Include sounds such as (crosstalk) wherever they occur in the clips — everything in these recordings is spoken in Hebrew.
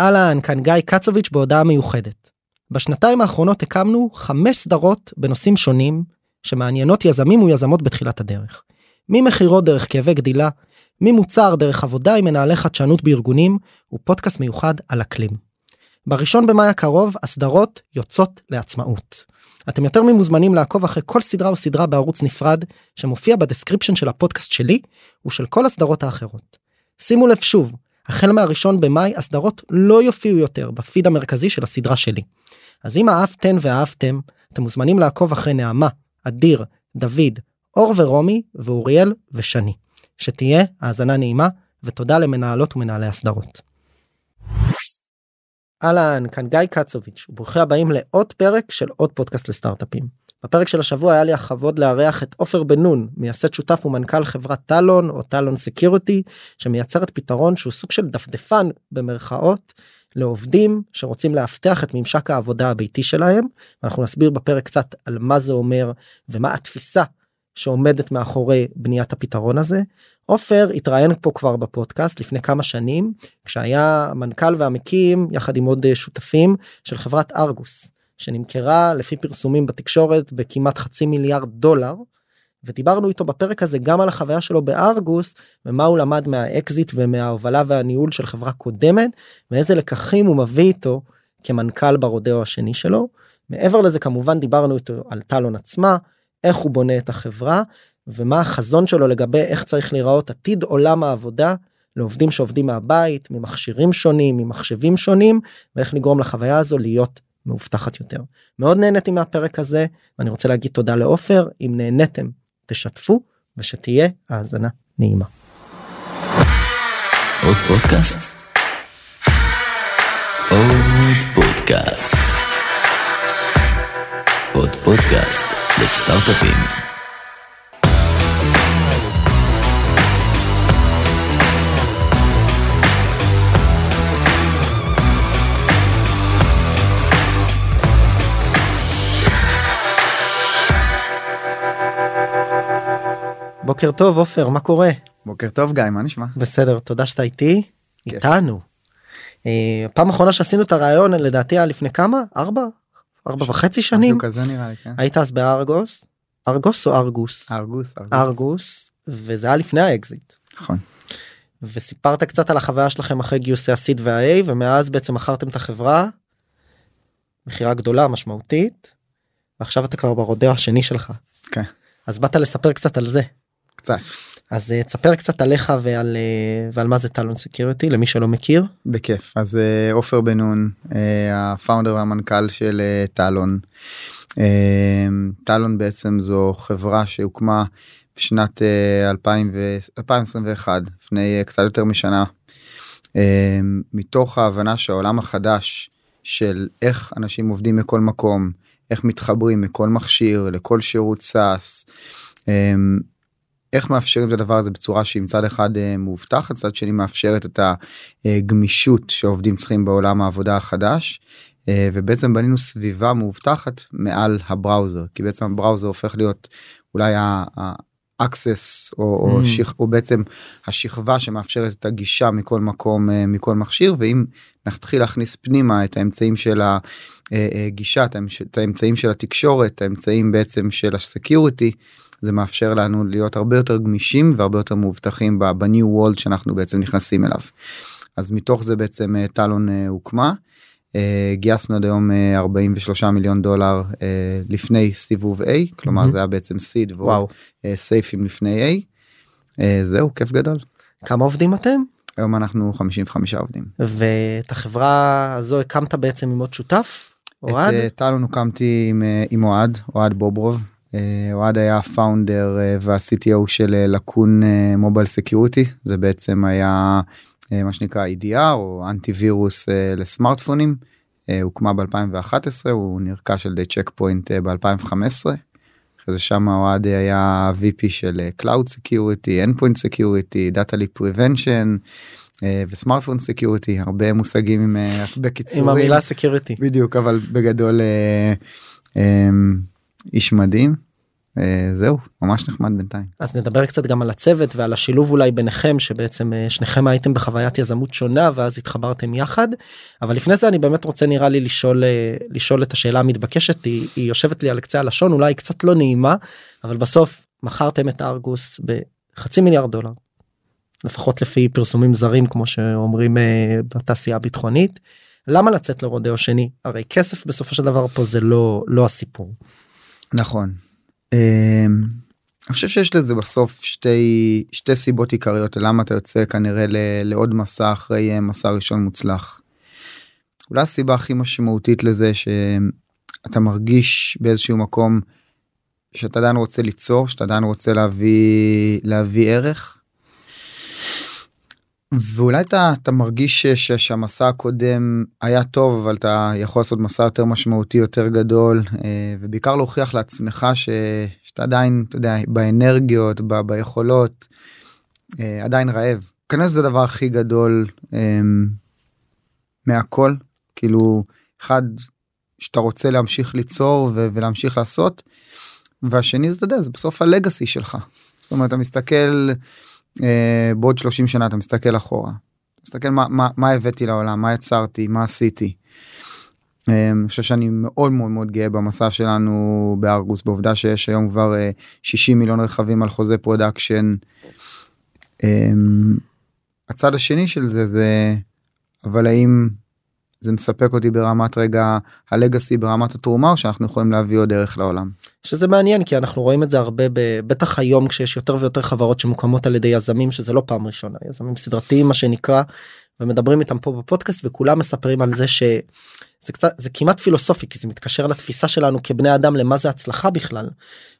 אהלן, כאן גיא קצוביץ' בהודעה מיוחדת. בשנתיים האחרונות הקמנו חמש סדרות בנושאים שונים שמעניינות יזמים ויזמות בתחילת הדרך. ממכירות דרך כאבי גדילה, ממוצר דרך עבודה עם מנהלי חדשנות בארגונים, ופודקאסט מיוחד על אקלים. בראשון במאי הקרוב הסדרות יוצאות לעצמאות. אתם יותר ממוזמנים לעקוב אחרי כל סדרה או סדרה בערוץ נפרד שמופיע ב description של הפודקאסט שלי ושל כל הסדרות האחרות. שימו לב שוב, החל מהראשון במאי הסדרות לא יופיעו יותר בפיד המרכזי של הסדרה שלי. אז אם אהבתן ואהבתם, אתם מוזמנים לעקוב אחרי נעמה, אדיר, דוד, אור ורומי ואוריאל ושני. שתהיה האזנה נעימה ותודה למנהלות ומנהלי הסדרות. אהלן, כאן גיא קצוביץ' וברוכים הבאים לעוד פרק של עוד פודקאסט לסטארט-אפים. בפרק של השבוע היה לי הכבוד לארח את עופר בן נון, מייסד שותף ומנכ"ל חברת טלון או טלון סקיורטי, שמייצרת פתרון שהוא סוג של דפדפן במרכאות לעובדים שרוצים לאבטח את ממשק העבודה הביתי שלהם. אנחנו נסביר בפרק קצת על מה זה אומר ומה התפיסה שעומדת מאחורי בניית הפתרון הזה. עופר התראיין פה כבר בפודקאסט לפני כמה שנים כשהיה המנכ"ל והמקים יחד עם עוד שותפים של חברת ארגוס שנמכרה לפי פרסומים בתקשורת בכמעט חצי מיליארד דולר. ודיברנו איתו בפרק הזה גם על החוויה שלו בארגוס ומה הוא למד מהאקזיט ומההובלה והניהול של חברה קודמת ואיזה לקחים הוא מביא איתו כמנכ"ל ברודאו השני שלו. מעבר לזה כמובן דיברנו איתו על טלון עצמה איך הוא בונה את החברה ומה החזון שלו לגבי איך צריך להיראות עתיד עולם העבודה לעובדים שעובדים מהבית ממכשירים שונים ממחשבים שונים ואיך לגרום לחוויה הזו להיות מאובטחת יותר. מאוד נהניתי מהפרק הזה ואני רוצה להגיד תודה לעופר אם נהניתם תשתפו ושתהיה האזנה נעימה. עוד פודקאסט? עוד פודקאסט. עוד פודקאסט לסטארט-אפים. בוקר טוב עופר מה קורה? בוקר טוב גיא מה נשמע? בסדר תודה שאתה איתי איתנו. אה, פעם אחרונה שעשינו את הריאיון לדעתי היה לפני כמה ארבע ארבע וחצי שנים כזה נראה לי, כן. היית אז בארגוס ארגוס או ארגוס ארגוס ארגוס וזה היה לפני האקזיט נכון. וסיפרת קצת על החוויה שלכם אחרי גיוסי ה seed וה-A ומאז בעצם מכרתם את החברה. מכירה גדולה משמעותית. ועכשיו אתה כבר ב rodeo השני שלך. כן. אז באת לספר קצת על זה. קצת. אז אה, תספר קצת עליך ועל אה, ועל מה זה טלון Security למי שלא מכיר. בכיף אז אה, עופר בן נון ה founder והמנכ"ל של טלון. טלון בעצם זו חברה שהוקמה בשנת 2021 לפני קצת יותר משנה מתוך ההבנה שהעולם החדש של איך אנשים עובדים מכל מקום איך מתחברים מכל מכשיר לכל שירות סאס. איך מאפשרים את הדבר הזה בצורה שהיא מצד אחד אה, מאובטחת צד שני מאפשרת את הגמישות שעובדים צריכים בעולם העבודה החדש. אה, ובעצם בנינו סביבה מאובטחת מעל הבראוזר כי בעצם הבראוזר הופך להיות אולי ה-access או, mm. או, שכ, או בעצם השכבה שמאפשרת את הגישה מכל מקום אה, מכל מכשיר ואם נתחיל להכניס פנימה את האמצעים של הגישה את האמצעים של התקשורת האמצעים בעצם של ה security. זה מאפשר לנו להיות הרבה יותר גמישים והרבה יותר מאובטחים ב new world שאנחנו בעצם נכנסים אליו. אז מתוך זה בעצם אה, טלון אה, הוקמה. אה, גייסנו עד היום 43 מיליון דולר לפני סיבוב A כלומר mm-hmm. זה היה בעצם seed ועוד SAFE ים לפני A. זהו כיף גדול. כמה עובדים אתם? היום אנחנו 55 עובדים. ואת החברה הזו הקמת בעצם עם עוד שותף? אוהד? את טלון הקמתי עם, עם אוהד, אוהד בוברוב, אוהד היה ה founder אה, וה-CTO של אה, Lacoon Mobile Security זה בעצם היה מה שנקרא EDR או אנטי וירוס לסמארטפונים. הוקמה ב-2011 הוא נרכש על ידי צ'ק פוינט ב-2015. אחרי זה שם אוהד היה VP של Cloud Security, Endpoint Security, Data Leak Prevention וסמארטפון security הרבה מושגים עם הרבה קיצורים. עם המילה security. בדיוק אבל בגדול איש מדהים. אה, זהו ממש נחמד בינתיים. אז נדבר קצת גם על הצוות ועל השילוב אולי ביניכם שבעצם אה, שניכם הייתם בחוויית יזמות שונה ואז התחברתם יחד אבל לפני זה אני באמת רוצה נראה לי לשאול אה, לשאול את השאלה המתבקשת היא, היא יושבת לי על קצה הלשון אולי קצת לא נעימה אבל בסוף מכרתם את ארגוס בחצי מיליארד דולר. לפחות לפי פרסומים זרים כמו שאומרים בתעשייה הביטחונית. למה לצאת לרודאו שני הרי כסף בסופו של דבר פה זה לא לא הסיפור. נכון אמ, אני חושב שיש לזה בסוף שתי שתי סיבות עיקריות למה אתה יוצא כנראה לעוד מסע אחרי אה, מסע ראשון מוצלח. אולי הסיבה הכי משמעותית לזה שאתה מרגיש באיזשהו מקום שאתה עדיין רוצה ליצור שאתה עדיין רוצה להביא להביא ערך ואולי אתה, אתה מרגיש ש, שהמסע הקודם היה טוב אבל אתה יכול לעשות מסע יותר משמעותי יותר גדול אה, ובעיקר להוכיח לעצמך ש, שאתה עדיין אתה יודע באנרגיות ב, ביכולות אה, עדיין רעב. כנראה זה הדבר הכי גדול אה, מהכל כאילו אחד שאתה רוצה להמשיך ליצור ולהמשיך לעשות והשני זה אתה יודע זה בסוף ה legacy שלך. זאת אומרת אתה מסתכל. אה, בעוד 30 שנה אתה מסתכל אחורה. מסתכל מה, מה, מה הבאתי לעולם מה יצרתי מה עשיתי. אה, אני חושב שאני מאוד מאוד מאוד גאה במסע שלנו בארגוס בעובדה שיש היום כבר 60 אה, מיליון רכבים על חוזה production. הצד השני של זה זה אבל האם זה מספק אותי ברמת רגע הלגאסי ברמת התרומה או שאנחנו יכולים להביא עוד ערך לעולם. שזה מעניין כי אנחנו רואים את זה הרבה בטח היום כשיש יותר ויותר חברות שמוקמות על ידי יזמים שזה לא פעם ראשונה יזמים סדרתיים מה שנקרא ומדברים איתם פה בפודקאסט וכולם מספרים על זה שזה קצת זה כמעט פילוסופי כי זה מתקשר לתפיסה שלנו כבני אדם למה זה הצלחה בכלל.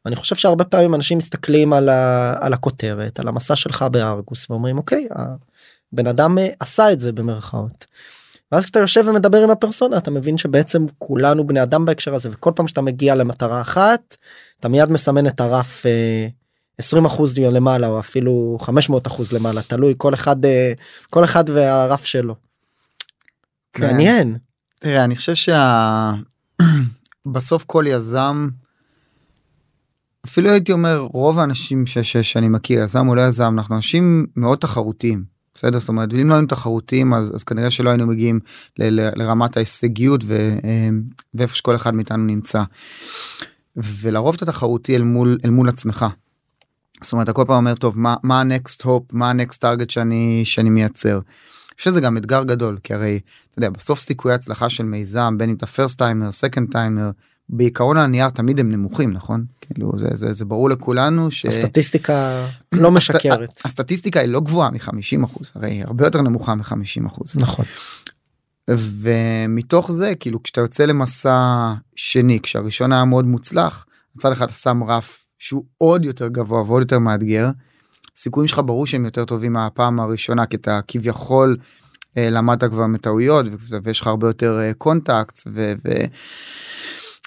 ואני חושב שהרבה פעמים אנשים מסתכלים על, ה, על הכותרת על המסע שלך בארגוס ואומרים אוקיי הבן אדם אה, עשה את זה במרכאות. ואז כשאתה יושב ומדבר עם הפרסונה אתה מבין שבעצם כולנו בני אדם בהקשר הזה וכל פעם שאתה מגיע למטרה אחת אתה מיד מסמן את הרף אה, 20 אחוז למעלה או אפילו 500 אחוז למעלה תלוי כל אחד אה, כל אחד והרף שלו. כן. מעניין. תראה אני חושב שבסוף (clears throat) כל יזם אפילו הייתי אומר רוב האנשים ש- ש- שאני מכיר יזם או לא יזם אנחנו אנשים מאוד תחרותיים. בסדר זאת אומרת אם לא היינו תחרותיים אז, אז כנראה שלא היינו מגיעים ל, ל, לרמת ההישגיות ו, אה, ואיפה שכל אחד מאיתנו נמצא. ולרוב אתה תחרותי אל מול אל מול עצמך. זאת אומרת אתה כל פעם אומר טוב מה ה next hop מה ה next target שאני שאני מייצר. שזה גם אתגר גדול כי הרי אתה יודע בסוף סיכויי הצלחה של מיזם בין אם אתה first timer second timer בעיקרון הנייר תמיד הם נמוכים נכון כאילו זה זה זה ברור לכולנו שהסטטיסטיקה לא משקרת הסטטיסטיקה היא לא גבוהה מ-50 אחוז הרי הרבה יותר נמוכה מ-50 אחוז נכון. ומתוך זה כאילו כשאתה יוצא למסע שני כשהראשון היה מאוד מוצלח מצד אחד אתה שם רף שהוא עוד יותר גבוה ועוד יותר מאתגר. סיכויים שלך ברור שהם יותר טובים מהפעם הראשונה כי אתה כביכול אה, למדת כבר מטעויות ויש לך הרבה יותר קונטקט אה, ו... ו...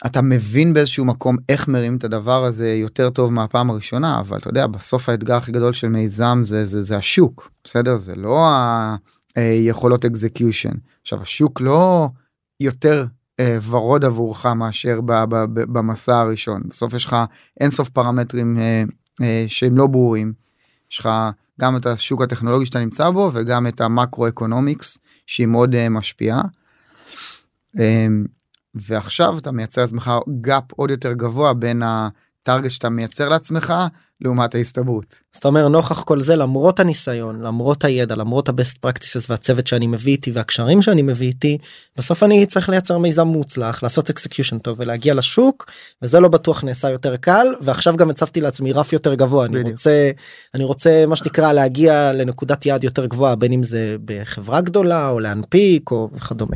אתה מבין באיזשהו מקום איך מרים את הדבר הזה יותר טוב מהפעם הראשונה אבל אתה יודע בסוף האתגר הכי גדול של מיזם זה זה זה השוק בסדר זה לא היכולות execution עכשיו השוק לא יותר אה, ורוד עבורך מאשר ב, ב, ב, במסע הראשון בסוף יש לך אינסוף פרמטרים אה, אה, שהם לא ברורים. יש לך גם את השוק הטכנולוגי שאתה נמצא בו וגם את ה macro economics שהיא מאוד אה, משפיעה. ועכשיו אתה מייצר לעצמך gap עוד יותר גבוה בין ה target שאתה מייצר לעצמך לעומת ההסתברות. זאת אומרת נוכח כל זה למרות הניסיון למרות הידע למרות ה best practices והצוות שאני מביא איתי והקשרים שאני מביא איתי בסוף אני צריך לייצר מיזם מוצלח לעשות execution טוב ולהגיע לשוק וזה לא בטוח נעשה יותר קל ועכשיו גם הצבתי לעצמי רף יותר גבוה אני רוצה אני רוצה מה שנקרא להגיע לנקודת יעד יותר גבוהה בין אם זה בחברה גדולה או להנפיק או וכדומה.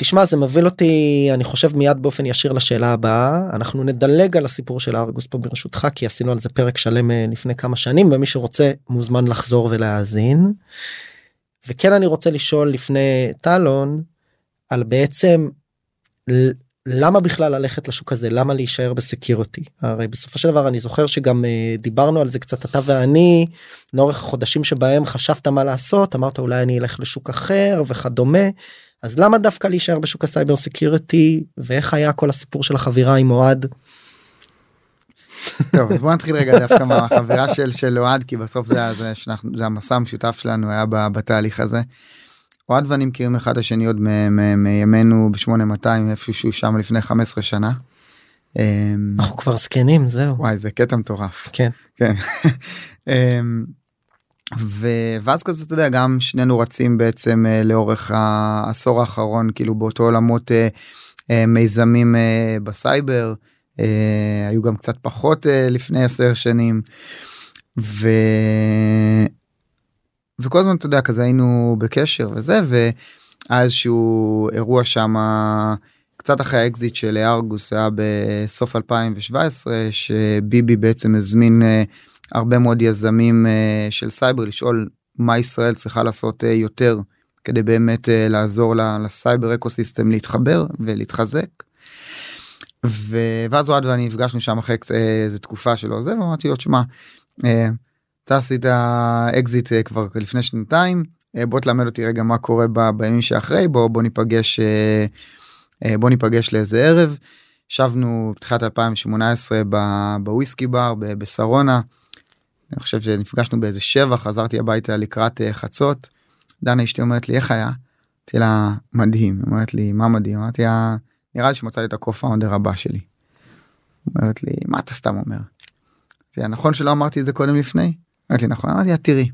תשמע זה מוביל אותי אני חושב מיד באופן ישיר לשאלה הבאה. אנחנו נדלג על הסיפור של ארגוס פה ברשותך כי עשינו על זה פרק שלם אה, לפני כמה שנים ומי שרוצה מוזמן לחזור ולהאזין. וכן אני רוצה לשאול לפני טלון על בעצם למה בכלל ללכת לשוק הזה? למה להישאר ב security הרי בסופו של דבר אני זוכר שגם אה, דיברנו על זה קצת אתה ואני לאורך החודשים שבהם חשבת מה לעשות אמרת אולי אני אלך לשוק אחר וכדומה אז למה דווקא להישאר בשוק הסייבר security ואיך היה כל הסיפור של החבירה עם אוהד? טוב אז בוא נתחיל רגע דווקא מהחבירה של של אוהד כי בסוף זה זה שאנחנו זה המסע המשותף שלנו היה ב- בתהליך הזה. אוהד ואני מכירים אחד השני עוד מימינו ב-8200 איפשהו שם לפני 15 שנה. אמ, אנחנו כבר זקנים זהו וואי זה קטע מטורף. כן כן. (laughs) ו- ואז כזה אתה יודע גם שנינו רצים בעצם אה, לאורך העשור האחרון כאילו באותו עולמות אה, אה, מיזמים אה, בסייבר אה, היו גם קצת פחות אה, לפני עשר שנים. ו... וכל הזמן אתה יודע כזה היינו בקשר וזה והיה איזשהו אירוע שם קצת אחרי האקזיט של ארגוס היה בסוף 2017 שביבי בעצם הזמין אה, הרבה מאוד יזמים אה, של סייבר לשאול מה ישראל צריכה לעשות אה, יותר כדי באמת אה, לעזור לסייבר ecosystem להתחבר ולהתחזק. ו- ואז אוהד ואני נפגשנו שם אחרי איזה תקופה שלא זה ואמרתי לו שמע אה, אתה עשית אקזיט כבר לפני שנתיים בוא תלמד אותי רגע מה קורה ב- בימים שאחרי בוא בוא ניפגש בוא ניפגש לאיזה ערב. ישבנו בתחילת 2018 ב- בוויסקי בר בשרונה. אני חושב שנפגשנו באיזה שבע חזרתי הביתה לקראת אה, חצות. דנה אשתי אומרת לי איך היה? אמרתי לה מדהים היא אומרת לי מה מדהים אמרתי לה נראה לי שמצאתי את ה co-founder הבא שלי. אומרת לי מה אתה סתם אומר. זה נכון שלא אמרתי את זה קודם לפני? אמרה לי נכון אמרתי לה תראי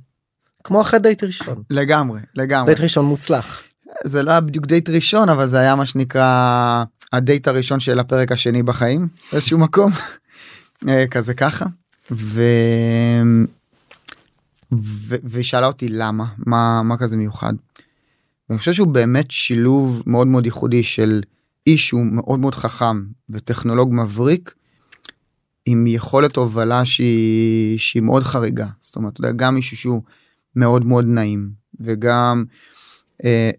כמו אחרי דייט ראשון לגמרי לגמרי דייט ראשון מוצלח זה לא היה בדיוק דייט ראשון אבל זה היה מה שנקרא הדייט הראשון של הפרק השני בחיים באיזשהו מקום (laughs) אה, כזה ככה ו... ו... ושאלה אותי למה מה מה כזה מיוחד. ואני חושב שהוא באמת שילוב מאוד מאוד ייחודי של איש שהוא מאוד מאוד חכם וטכנולוג מבריק עם יכולת הובלה שהיא שהיא מאוד חריגה זאת אומרת אתה יודע, גם מישהו שהוא מאוד מאוד נעים וגם אה,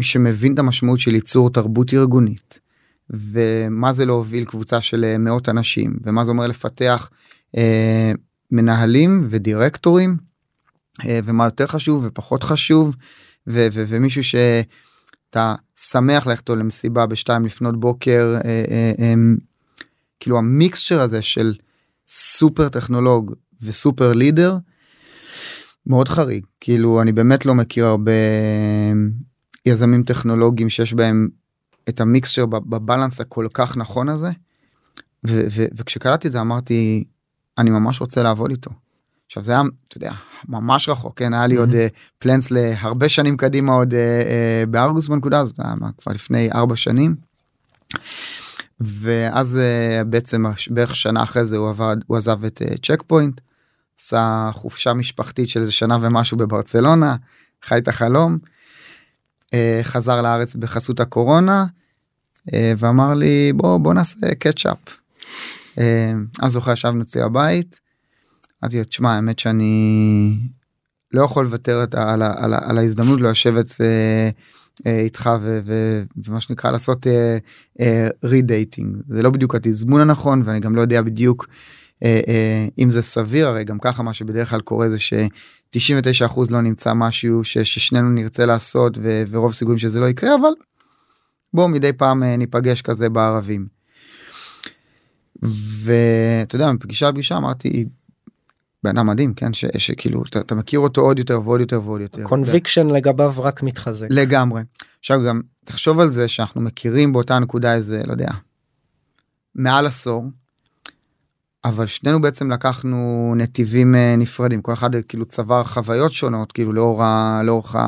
שמבין את המשמעות של ייצור תרבות ארגונית ומה זה להוביל קבוצה של מאות אנשים ומה זה אומר לפתח מנהלים ודירקטורים אה, ומה יותר חשוב ופחות חשוב ו- ו- ומישהו שאתה שמח ללכת לו למסיבה בשתיים לפנות בוקר אה, אה, אה, כאילו המיקסצ'ר הזה של סופר טכנולוג וסופר לידר מאוד חריג כאילו אני באמת לא מכיר הרבה יזמים טכנולוגיים שיש בהם את המיקסצ'ר בבלנס הכל כך נכון הזה. ו- ו- וכשקלטתי את זה אמרתי אני ממש רוצה לעבוד איתו. עכשיו זה היה אתה יודע ממש רחוק כן היה לי Mhm. עוד פלנס להרבה שנים קדימה עוד uh, uh, בארגוס בנקודה הזאת כבר לפני ארבע שנים. ואז בעצם בערך שנה אחרי זה הוא עבד הוא עזב את צ'ק פוינט. עשה חופשה משפחתית של איזה שנה ומשהו בברצלונה חי את החלום. אה, חזר לארץ בחסות הקורונה אה, ואמר לי בוא בוא נעשה קטשאפ. אה, אז זוכר ישבנו אצלי בבית. אמרתי לו תשמע האמת שאני לא יכול לוותר על, על, ה- על ההזדמנות לשבת אה, אה, איתך ו- ו- ומה שנקרא לעשות redating זה לא בדיוק התזמון הנכון ואני גם לא יודע בדיוק אה, אה, אם זה סביר הרי גם ככה מה שבדרך כלל קורה זה ש99% לא נמצא משהו ש, ששנינו נרצה לעשות ו, ורוב סיכויים שזה לא יקרה אבל בואו מדי פעם אה, ניפגש כזה בערבים. ואתה יודע מפגישה לפגישה אמרתי בן אדם מדהים כן ש, שכאילו אתה, אתה מכיר אותו עוד יותר ועוד יותר ועוד יותר. קונביקשן לגביו רק מתחזק. לגמרי. עכשיו גם תחשוב על זה שאנחנו מכירים באותה נקודה איזה לא יודע מעל עשור. אבל שנינו בעצם לקחנו נתיבים אה, נפרדים כל אחד כאילו צבר חוויות שונות כאילו לאור ה... לאורך ה...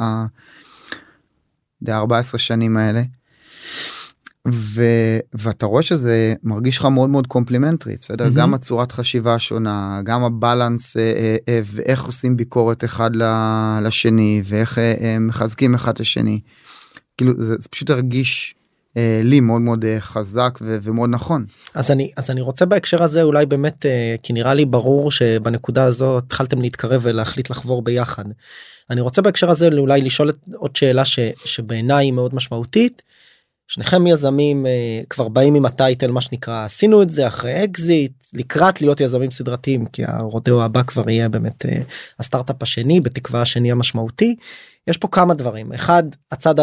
ה... די 14 שנים האלה. ו... ואתה רואה שזה מרגיש לך מאוד מאוד complementary בסדר מהמם. גם הצורת חשיבה שונה גם ה balance אה, אה, אה, ואיך עושים ביקורת אחד לשני ואיך אה, אה, מחזקים אחד את השני. כאילו זה, זה פשוט הרגיש אה, לי מאוד מאוד אה, חזק ו- ומאוד נכון. אז אני אז אני רוצה בהקשר הזה אולי באמת אה, כי נראה לי ברור שבנקודה הזו התחלתם להתקרב ולהחליט לחבור ביחד. אני רוצה בהקשר הזה אולי לשאול עוד שאלה ש, שבעיניי היא מאוד משמעותית. שניכם יזמים אה, כבר באים עם ה title מה שנקרא עשינו את זה אחרי אקזיט לקראת להיות יזמים סדרתיים כי הרודיאו הבא כבר יהיה באמת אה, הסטארט-אפ השני בתקווה השני המשמעותי. יש פה כמה דברים אחד הצד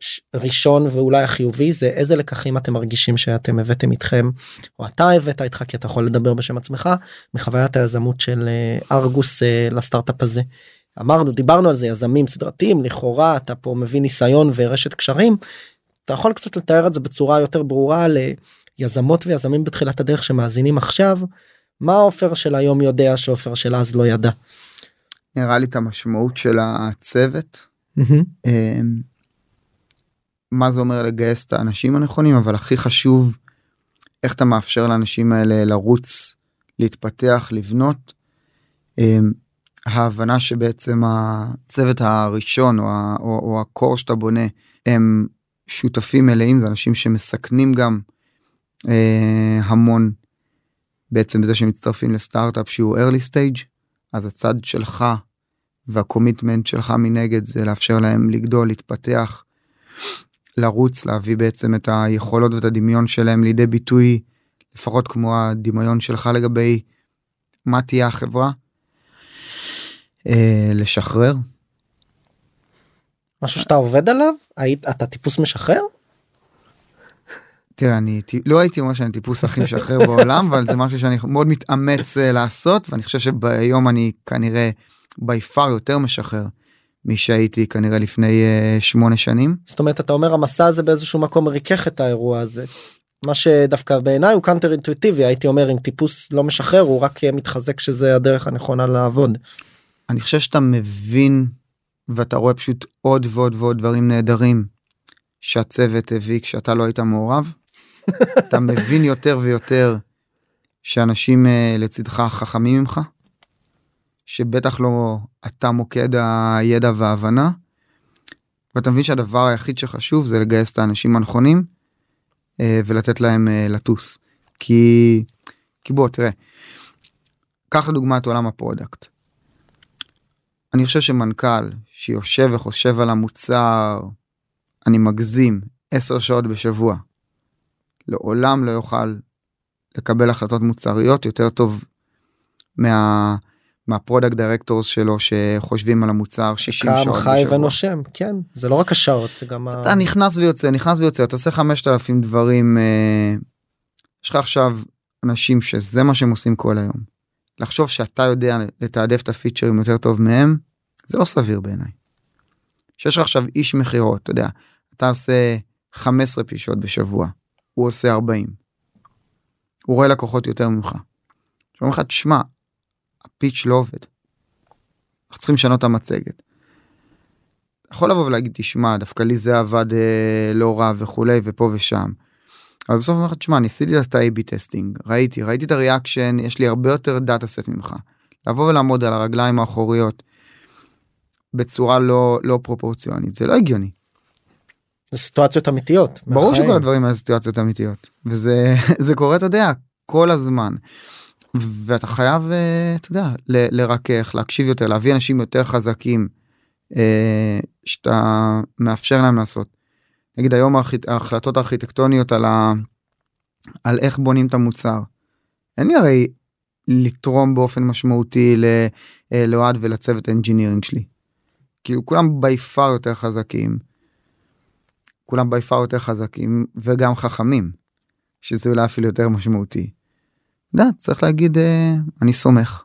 ש- ראשון ואולי החיובי זה איזה לקחים אתם מרגישים שאתם הבאתם איתכם או אתה הבאת איתך כי אתה יכול לדבר בשם עצמך מחוויית היזמות של אה, ארגוס לסטארט-אפ הזה. אמרנו דיברנו על זה יזמים סדרתיים לכאורה אתה פה מביא ניסיון ורשת קשרים. אתה יכול קצת לתאר את זה בצורה יותר ברורה ליזמות ויזמים בתחילת הדרך שמאזינים עכשיו מה עופר של היום יודע שעופר של אז לא ידע. נראה לי את המשמעות של הצוות. אמ, מה זה אומר לגייס את האנשים הנכונים אבל הכי חשוב איך אתה מאפשר לאנשים האלה לרוץ להתפתח לבנות. אמ, ההבנה שבעצם הצוות הראשון או, או, או הקור שאתה בונה הם שותפים מלאים זה אנשים שמסכנים גם אה, המון בעצם בזה שמצטרפים לסטארט-אפ שהוא early stage אז הצד שלך והקומיטמנט שלך מנגד זה לאפשר להם לגדול להתפתח לרוץ להביא בעצם את היכולות ואת הדמיון שלהם לידי ביטוי לפחות כמו הדמיון שלך לגבי מה תהיה החברה. אה, לשחרר משהו שאתה עובד עליו היית אתה טיפוס משחרר תראה אני לא הייתי אומר שאני טיפוס הכי משחרר בעולם אבל זה משהו שאני מאוד מתאמץ אה, לעשות ואני חושב שביום אני כנראה בי פאר יותר משחרר משהייתי כנראה לפני אה, שמונה שנים. זאת אומרת אתה אומר המסע הזה באיזשהו מקום ריכך את האירוע הזה. מה שדווקא בעיניי הוא קאנטר אינטואיטיבי הייתי אומר אם טיפוס לא משחרר הוא רק אה, מתחזק שזה הדרך הנכונה לעבוד. אני חושב שאתה מבין ואתה רואה פשוט עוד ועוד ועוד דברים נהדרים שהצוות הביא כשאתה לא היית מעורב. (laughs) אתה מבין יותר ויותר שאנשים אה, לצדך חכמים ממך. שבטח לא אתה מוקד הידע וההבנה. ואתה מבין שהדבר היחיד שחשוב זה לגייס את האנשים הנכונים אה, ולתת להם אה, לטוס. כי, כי בוא תראה, קח לדוגמה את עולם הפרודקט. אני חושב שמנכ"ל שיושב וחושב על המוצר, אני מגזים, 10 שעות בשבוע, לעולם לא יוכל לקבל החלטות מוצריות יותר טוב מה... מה product directors שלו שחושבים על המוצר 60 קם שעות חי בשבוע. ונושם כן זה לא רק השעות זה גם ה... אתה נכנס ויוצא נכנס ויוצא אתה עושה 5,000 דברים אה, יש לך עכשיו אנשים שזה מה שהם עושים כל היום. לחשוב שאתה יודע לתעדף את הפיצ'רים יותר טוב מהם זה לא סביר בעיניי. שיש לך עכשיו איש מכירות אתה יודע אתה עושה 15 פגישות בשבוע הוא עושה 40. הוא רואה לקוחות יותר ממך. שאומרים לך תשמע ה pitch לא עובד. אנחנו צריכים לשנות את המצגת. יכול לבוא ולהגיד תשמע דווקא לי זה עבד אה, לא רע וכולי ופה ושם. אבל בסוף אני אומר לך תשמע ניסיתי את ה-AB testing ראיתי ראיתי את ה reaction יש לי הרבה יותר data set ממך. לבוא ולעמוד על הרגליים האחוריות בצורה לא לא פרופורציונית זה לא הגיוני. זה סיטואציות אמיתיות. ברור. שכל הדברים האלה סיטואציות אמיתיות וזה (laughs) זה קורה אתה יודע כל הזמן. ואתה חייב אה, אתה יודע ל- לרכך להקשיב יותר להביא אנשים יותר חזקים אה, שאתה מאפשר להם לעשות. נגיד היום ההחלטות הארכיטקטוניות על, ה... על איך בונים את המוצר. אין לי הרי לתרום באופן משמעותי אה, לאוהד ולצוות ה engineering שלי. כאילו כולם by far יותר חזקים. כולם by far יותר חזקים וגם חכמים. שזה אולי אפילו יותר משמעותי. אתה יודע, צריך להגיד אה, אני סומך.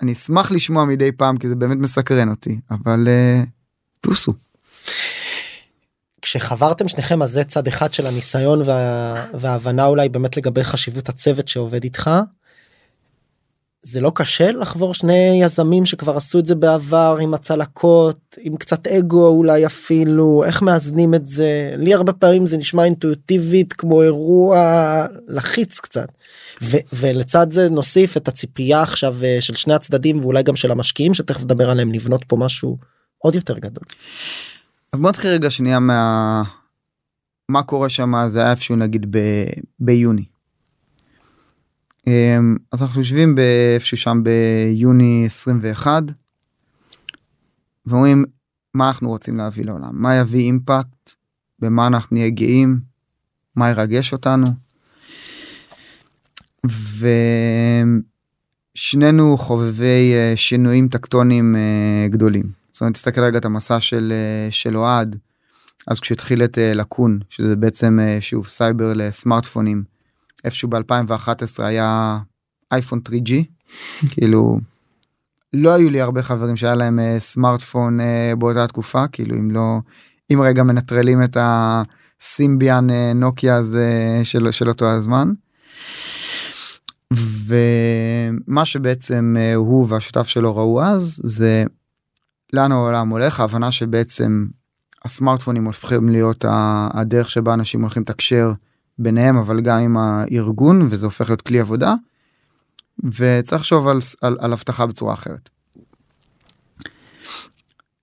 אני אשמח לשמוע מדי פעם כי זה באמת מסקרן אותי אבל אה, טוסו. כשחברתם שניכם אז זה צד אחד של הניסיון וה... וההבנה אולי באמת לגבי חשיבות הצוות שעובד איתך. זה לא קשה לחבור שני יזמים שכבר עשו את זה בעבר עם הצלקות עם קצת אגו אולי אפילו איך מאזנים את זה לי הרבה פעמים זה נשמע אינטואיטיבית כמו אירוע לחיץ קצת. ו- ולצד זה נוסיף את הציפייה עכשיו אה, של שני הצדדים ואולי גם של המשקיעים שתכף נדבר עליהם לבנות פה משהו עוד יותר גדול. אז בוא נתחיל רגע שנייה מה מה קורה שם זה היה איפשהו נגיד ב... ביוני. אמ, אז אנחנו יושבים באיפשהו שם ביוני 21 ואומרים מה אנחנו רוצים להביא לעולם מה יביא אימפקט במה אנחנו נהיה גאים מה ירגש אותנו. ושנינו חובבי אה, שינויים טקטונים אה, גדולים. זאת אומרת תסתכל רגע את המסע של אה, של אוהד. אז כשהתחיל את אה, לקון שזה בעצם אה, שוב סייבר לסמארטפונים איפשהו ב2011 היה אייפון 3G (laughs) כאילו לא היו לי הרבה חברים שהיה להם סמארטפון באותה תקופה. כאילו אם לא אם רגע מנטרלים את הסימביאן נוקיה הזה של, של אותו הזמן. ומה שבעצם הוא והשותף שלו ראו אז זה לאן העולם הולך ההבנה שבעצם הסמארטפונים הופכים להיות הדרך שבה אנשים הולכים לתקשר ביניהם אבל גם עם הארגון וזה הופך להיות כלי עבודה. וצריך לחשוב על, על, על אבטחה בצורה אחרת.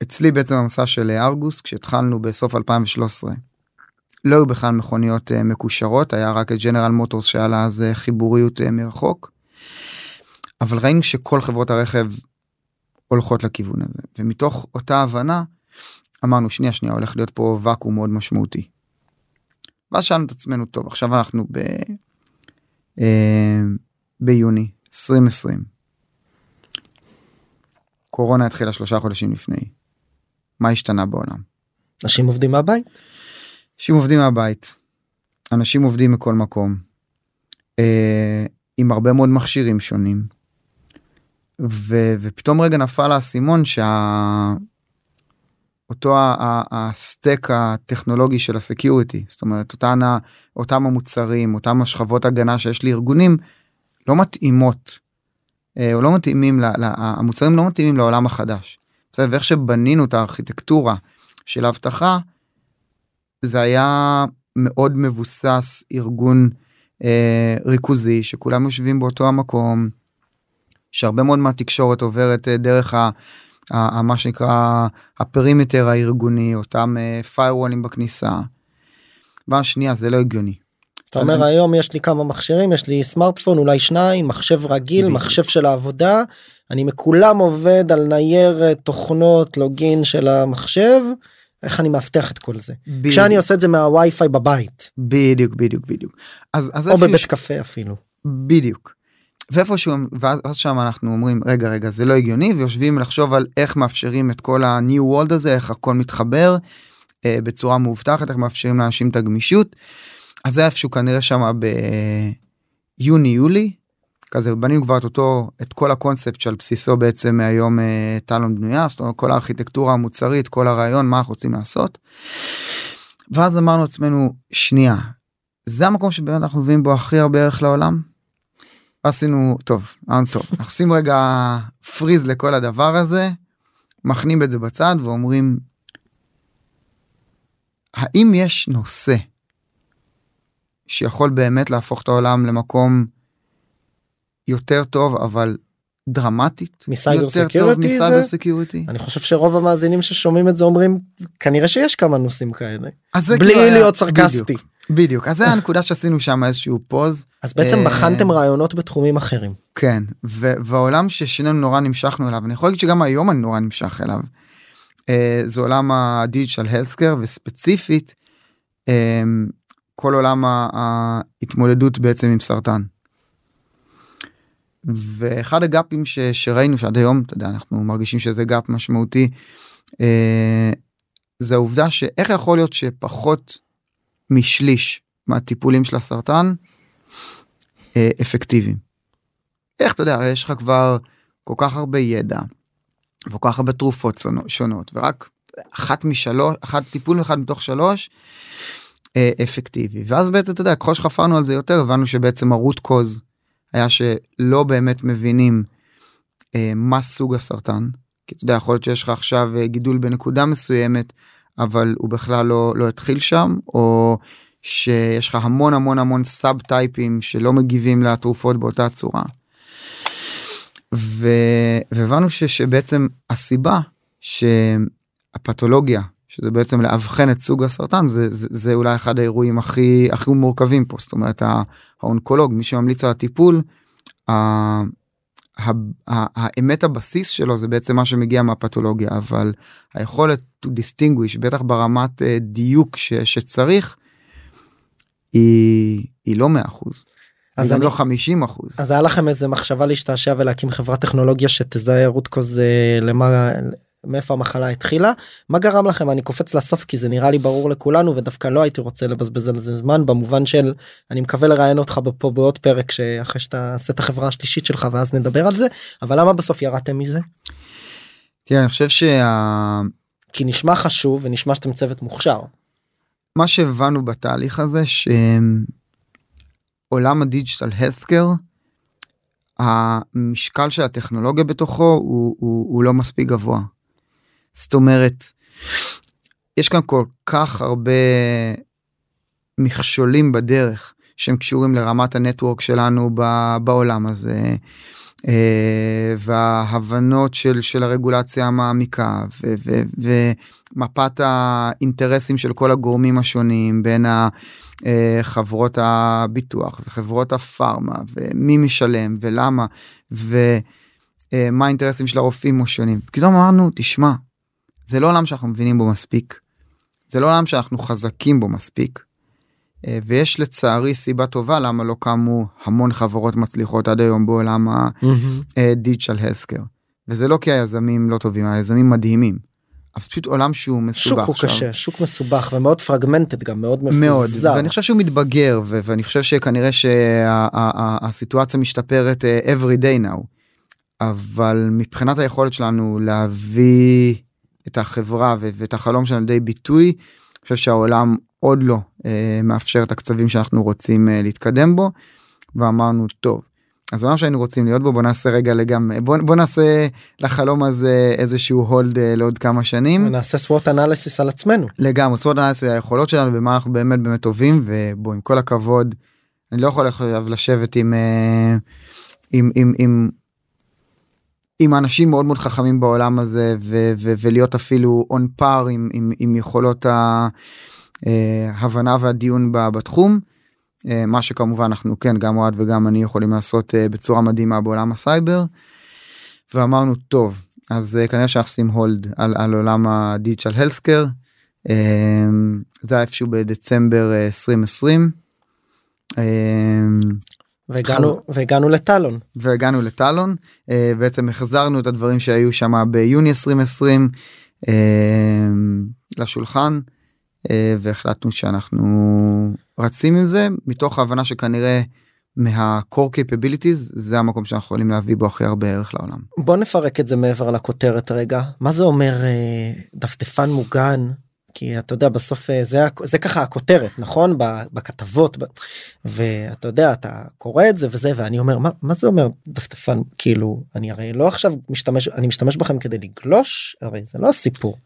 אצלי בעצם המסע של ארגוס כשהתחלנו בסוף 2013 לא היו בכלל מכוניות uh, מקושרות היה רק את ג'נרל מוטורס שהיה לה אז uh, חיבוריות uh, מרחוק. אבל ראינו שכל חברות הרכב הולכות לכיוון הזה ומתוך אותה הבנה אמרנו שנייה שנייה הולך להיות פה ואקום מאוד משמעותי. ואז שאלנו את עצמנו טוב עכשיו אנחנו ב... אה, ביוני 2020. קורונה התחילה שלושה חודשים לפני. מה השתנה בעולם? אנשים עובדים מהבית. אנשים עובדים מהבית. אנשים עובדים מכל מקום. אה, עם הרבה מאוד מכשירים שונים. ו, ופתאום רגע נפל האסימון שה... אותו ה stack הטכנולוגי של ה security זאת אומרת אותן אותם המוצרים אותם השכבות הגנה שיש לארגונים לא מתאימות אה, או לא מתאימים ל, ל, המוצרים לא מתאימים לעולם החדש. בסדר ואיך שבנינו את הארכיטקטורה של האבטחה זה היה מאוד מבוסס ארגון אה, ריכוזי שכולם יושבים באותו המקום שהרבה מאוד מהתקשורת עוברת אה, דרך ה... מה שנקרא הפרימטר הארגוני אותם פיירוולים בכניסה. פעם שנייה זה לא הגיוני. אתה אומר היום יש לי כמה מכשירים יש לי סמארטפון אולי שניים מחשב רגיל. מחשב של העבודה אני מכולם עובד על ניירת תוכנות login של המחשב איך אני מאבטח את כל זה. כשאני עושה את זה מהווי-פיי בבית בדיוק בדיוק בדיוק אז, אז או בבית ש... קפה אפילו בדיוק ואיפשהו ואז שם אנחנו אומרים רגע רגע זה לא הגיוני ויושבים לחשוב על איך מאפשרים את כל ה-new world הזה איך הכל מתחבר אה, בצורה מאובטחת איך מאפשרים לאנשים את הגמישות. אז זה איפשהו כנראה שם ביוני יולי כזה בנינו כבר את אותו את כל הקונספט שעל בסיסו בעצם היום אה, טלון בנויה זאת אומרת כל הארכיטקטורה המוצרית כל הרעיון מה אנחנו רוצים לעשות. ואז אמרנו לעצמנו שנייה זה המקום שבאמת אנחנו מביאים בו הכי הרבה ערך לעולם עשינו טוב אמרנו טוב אנחנו עושים רגע freeze לכל הדבר הזה מכנים את זה בצד ואומרים האם יש נושא שיכול באמת להפוך את העולם למקום יותר טוב אבל דרמטית? מ cyber security מ cyber security. אני חושב שרוב המאזינים ששומעים את זה אומרים כנראה שיש כמה נושאים כאלה. בלי כאילו להיות סרקסטי. בדיוק, אז זה הנקודה שעשינו שם איזשהו פוז אז בעצם בחנתם רעיונות בתחומים אחרים כן והעולם ששנינו נורא נמשכנו אליו אני יכול להגיד שגם היום אני נורא נמשך אליו. זה עולם הדיג'ל הלסקר וספציפית כל עולם ההתמודדות בעצם עם סרטן. ואחד הגאפים ש, שראינו שעד היום אתה יודע אנחנו מרגישים שזה גאפ משמעותי אה, זה העובדה שאיך יכול להיות שפחות משליש מהטיפולים של הסרטן אה, אפקטיביים. איך אתה יודע יש לך כבר כל כך הרבה ידע וכל כך הרבה תרופות שונות ורק אחת משלוש אחת טיפול אחד מתוך שלוש אה, אפקטיבי ואז בעצם אתה יודע ככל שחפרנו על זה יותר הבנו שבעצם הרוט קוז היה שלא באמת מבינים אה, מה סוג הסרטן כי אתה יודע יכול להיות שיש לך עכשיו אה, גידול בנקודה מסוימת אבל הוא בכלל לא לא התחיל שם או שיש לך המון המון המון סאב טייפים שלא מגיבים לתרופות באותה צורה. והבנו שבעצם הסיבה שהפתולוגיה שזה בעצם לאבחן את סוג הסרטן זה, זה, זה אולי אחד האירועים הכי הכי מורכבים פה זאת אומרת האונקולוג מי שממליץ על הטיפול. האמת הבסיס שלו זה בעצם מה שמגיע מהפתולוגיה אבל היכולת to distinguish בטח ברמת אה, דיוק ש, שצריך היא, היא לא 100 אחוז. אז גם לא 50 אחוז. אז היה לכם איזה מחשבה להשתעשע ולהקים חברת טכנולוגיה שתזהה רות קוז למה מאיפה המחלה התחילה מה גרם לכם אני קופץ לסוף כי זה נראה לי ברור לכולנו ודווקא לא הייתי רוצה לבזבז על זה זמן במובן של אני מקווה לראיין אותך פה בעוד פרק שאחרי שאתה עושה את החברה השלישית שלך ואז נדבר על זה אבל למה בסוף ירדתם מזה. תראה, אני חושב שה... כי נשמע חשוב ונשמע שאתם צוות מוכשר. מה שהבנו בתהליך הזה שעולם הדיג'יטל הלסקר המשקל של הטכנולוגיה בתוכו הוא, הוא, הוא לא מספיק גבוה. זאת אומרת יש כאן כל כך הרבה מכשולים בדרך שהם קשורים לרמת הנטוורק שלנו בעולם הזה. אה, וההבנות של של הרגולציה המעמיקה ומפת האינטרסים של כל הגורמים השונים בין חברות הביטוח וחברות הפארמה ומי משלם ולמה ומה האינטרסים של הרופאים השונים. פתאום אמרנו תשמע זה לא עולם שאנחנו מבינים בו מספיק. זה לא עולם שאנחנו חזקים בו מספיק. אה, ויש לצערי סיבה טובה למה לא קמו המון חברות מצליחות עד היום בעולם הדיג'ל הלסקר. וזה לא כי היזמים לא טובים היזמים מדהימים. אז פשוט עולם שהוא מסובך. שוק הוא עכשיו. קשה שוק מסובך ומאוד פרגמנטד גם מאוד מפוזר. מאוד ואני חושב שהוא מתבגר ו- ואני חושב שכנראה שהסיטואציה שה- משתפרת uh, every day now. אבל מבחינת היכולת שלנו להביא את החברה ואת החלום שלנו לידי ביטוי. אני חושב שהעולם עוד לא אה, מאפשר את הקצבים שאנחנו רוצים אה, להתקדם בו ואמרנו טוב אז מה שהיינו רוצים להיות בו בוא נעשה רגע לגמרי בוא, בוא נעשה לחלום הזה איזשהו הולד אה, לעוד כמה שנים נעשה סוואט אנליסיס על עצמנו לגמרי סוואט אנליסיס היכולות שלנו ומה אנחנו באמת באמת טובים ובוא עם כל הכבוד אני לא יכול עכשיו לשבת עם אה, עם עם עם. עם אנשים מאוד מאוד חכמים בעולם הזה ו- ו- ולהיות אפילו on par עם, עם, עם יכולות. ההבנה אה, והדיון בתחום. אה, מה שכמובן אנחנו כן גם אוהד וגם אני יכולים לעשות אה, בצורה מדהימה בעולם הסייבר. ואמרנו טוב אז כנראה שאנחנו עושים hold על, על עולם ה digital healthcare. זה היה איפשהו בדצמבר 2020. והגענו והגענו לטלון. והגענו לטלון בעצם החזרנו את הדברים שהיו שם ביוני 2020 לשולחן אה, והחלטנו שאנחנו רצים עם זה מתוך ההבנה שכנראה מה-core capabilities זה המקום שאנחנו יכולים להביא בו הכי הרבה ערך לעולם. בוא נפרק את זה מעבר לכותרת רגע. מה זה אומר אה, דפדפן מוגן כי אתה יודע בסוף אה, זה זה ככה הכותרת נכון בכתבות ואתה יודע אתה קורא את זה וזה ואני אומר מה, מה זה אומר דפדפן כאילו אני הרי לא עכשיו משתמש אני משתמש בכם כדי לגלוש הרי זה לא הסיפור.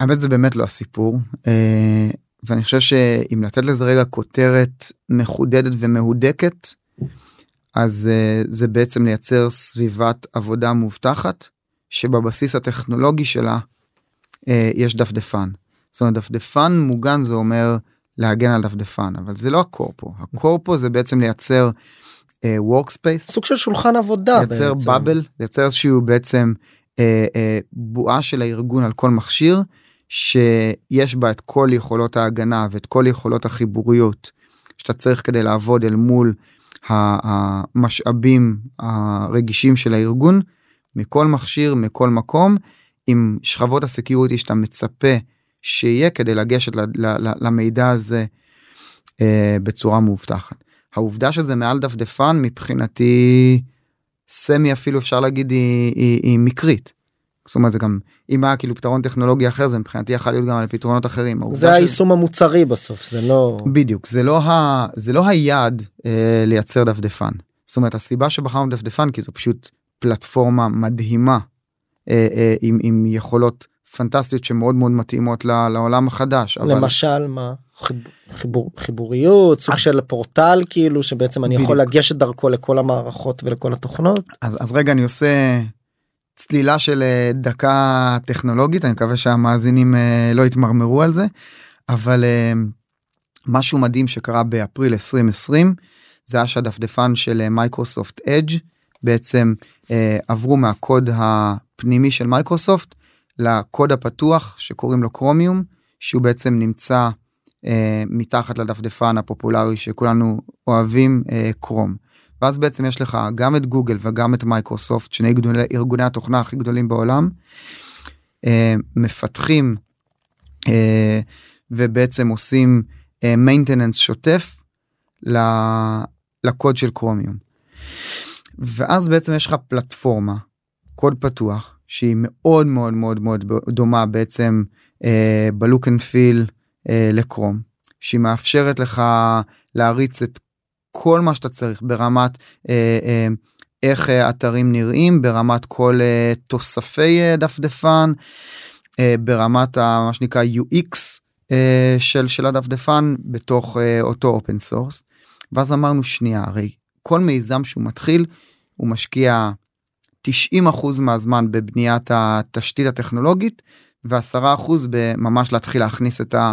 האמת זה באמת לא הסיפור אה, ואני חושב שאם לתת לזה רגע כותרת מחודדת ומהודקת אז אה, זה בעצם לייצר סביבת עבודה מובטחת שבבסיס הטכנולוגי שלה יש דפדפן. זאת אומרת דפדפן מוגן זה אומר להגן על דפדפן אבל זה לא הקורפו. הקורפו זה בעצם לייצר workspace סוג של שולחן עבודה לייצר באבל לייצר איזשהו בעצם בועה של הארגון על כל מכשיר שיש בה את כל יכולות ההגנה ואת כל יכולות החיבוריות שאתה צריך כדי לעבוד אל מול המשאבים הרגישים של הארגון מכל מכשיר מכל מקום עם שכבות ה security שאתה מצפה שיהיה כדי לגשת למידע הזה אה, בצורה מאובטחת. העובדה שזה מעל דפדפן מבחינתי סמי אפילו אפשר להגיד היא, היא, היא מקרית. זאת אומרת זה גם אם היה כאילו פתרון טכנולוגי אחר זה מבחינתי יכול להיות גם על פתרונות אחרים. זה היישום ש... המוצרי בסוף זה לא בדיוק זה לא ה... זה לא היעד אה, לייצר דפדפן. זאת אומרת הסיבה שבחרנו דפדפן כי זו פשוט פלטפורמה מדהימה אה, אה, עם, עם יכולות פנטסטיות שמאוד מאוד מתאימות לעולם החדש. אבל... למשל מה חיבור חיבוריות סוג של פורטל כאילו שבעצם אני יכול לגשת דרכו לכל המערכות ולכל התוכנות. אז, אז רגע אני עושה צלילה של אה, דקה טכנולוגית אני מקווה שהמאזינים אה, לא יתמרמרו על זה אבל אה, משהו מדהים שקרה באפריל 2020 זה היה שהדפדפן של מייקרוסופט אדג' בעצם עברו מהקוד הפנימי של מייקרוסופט לקוד הפתוח שקוראים לו קרומיום שהוא בעצם נמצא מתחת לדפדפן הפופולרי שכולנו אוהבים קרום. ואז בעצם יש לך גם את גוגל וגם את מייקרוסופט שני גדולי, ארגוני התוכנה הכי גדולים בעולם אה, מפתחים אה, ובעצם עושים אה, maintenance שוטף ל- לקוד של קרומיום. ואז בעצם יש לך פלטפורמה, קוד פתוח, שהיא מאוד מאוד מאוד מאוד דומה בעצם אה, בלוק אנד פיל אה, לקרום, שהיא מאפשרת לך להריץ את כל מה שאתה צריך ברמת אה, אה, איך אה, אתרים נראים, ברמת כל אה, תוספי אה, דפדפן, אה, ברמת ה, מה שנקרא UX אה, של, של הדפדפן בתוך אה, אותו open source. ואז אמרנו שנייה הרי כל מיזם שהוא מתחיל הוא משקיע 90% מהזמן בבניית התשתית הטכנולוגית ו10% בממש להתחיל להכניס את, ה,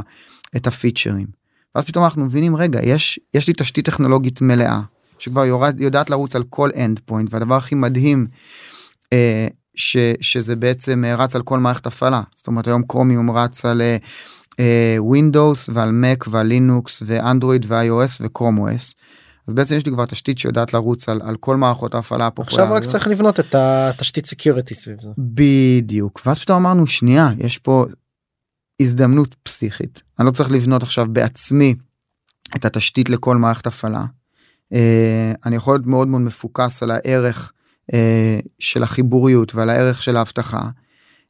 את הפיצ'רים. ואז פתאום אנחנו מבינים רגע יש יש לי תשתית טכנולוגית מלאה שכבר יורד, יודעת לרוץ על כל endpoint והדבר הכי מדהים אה, ש, שזה בעצם אה, רץ על כל מערכת הפעלה זאת אומרת היום קרומיום רץ על אה, Windows ועל Mac ועל Linux ו Android ו-iOS ו Chrome OS. אז בעצם יש לי כבר תשתית שיודעת לרוץ על, על כל מערכות ההפעלה עכשיו רק צריך לבנות את התשתית security סביב זה. בדיוק ואז פתאום אמרנו שנייה יש פה הזדמנות פסיכית אני לא צריך לבנות עכשיו בעצמי את התשתית לכל מערכת הפעלה. אה, אני יכול להיות מאוד מאוד מפוקס על הערך אה, של החיבוריות ועל הערך של האבטחה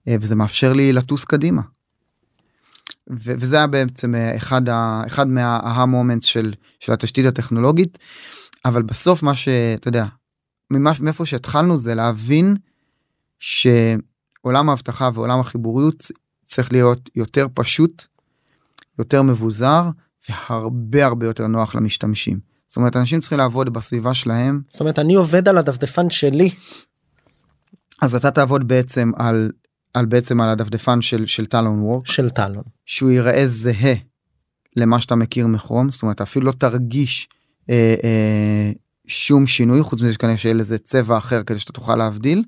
אה, וזה מאפשר לי לטוס קדימה. וזה היה בעצם אחד, ה, אחד מההה מומנט של, של התשתית הטכנולוגית אבל בסוף מה שאתה יודע מאיפה שהתחלנו זה להבין שעולם האבטחה ועולם החיבוריות צריך להיות יותר פשוט יותר מבוזר והרבה הרבה יותר נוח למשתמשים. זאת אומרת אנשים צריכים לעבוד בסביבה שלהם. זאת אומרת אני עובד על הדפדפן שלי. אז אתה תעבוד בעצם על על בעצם על הדפדפן של של טלון וורק של טלון שהוא ייראה זהה למה שאתה מכיר מכרום זאת אומרת אפילו לא תרגיש אה, אה, שום שינוי חוץ מזה שכנראה שיהיה לזה צבע אחר כדי שאתה תוכל להבדיל.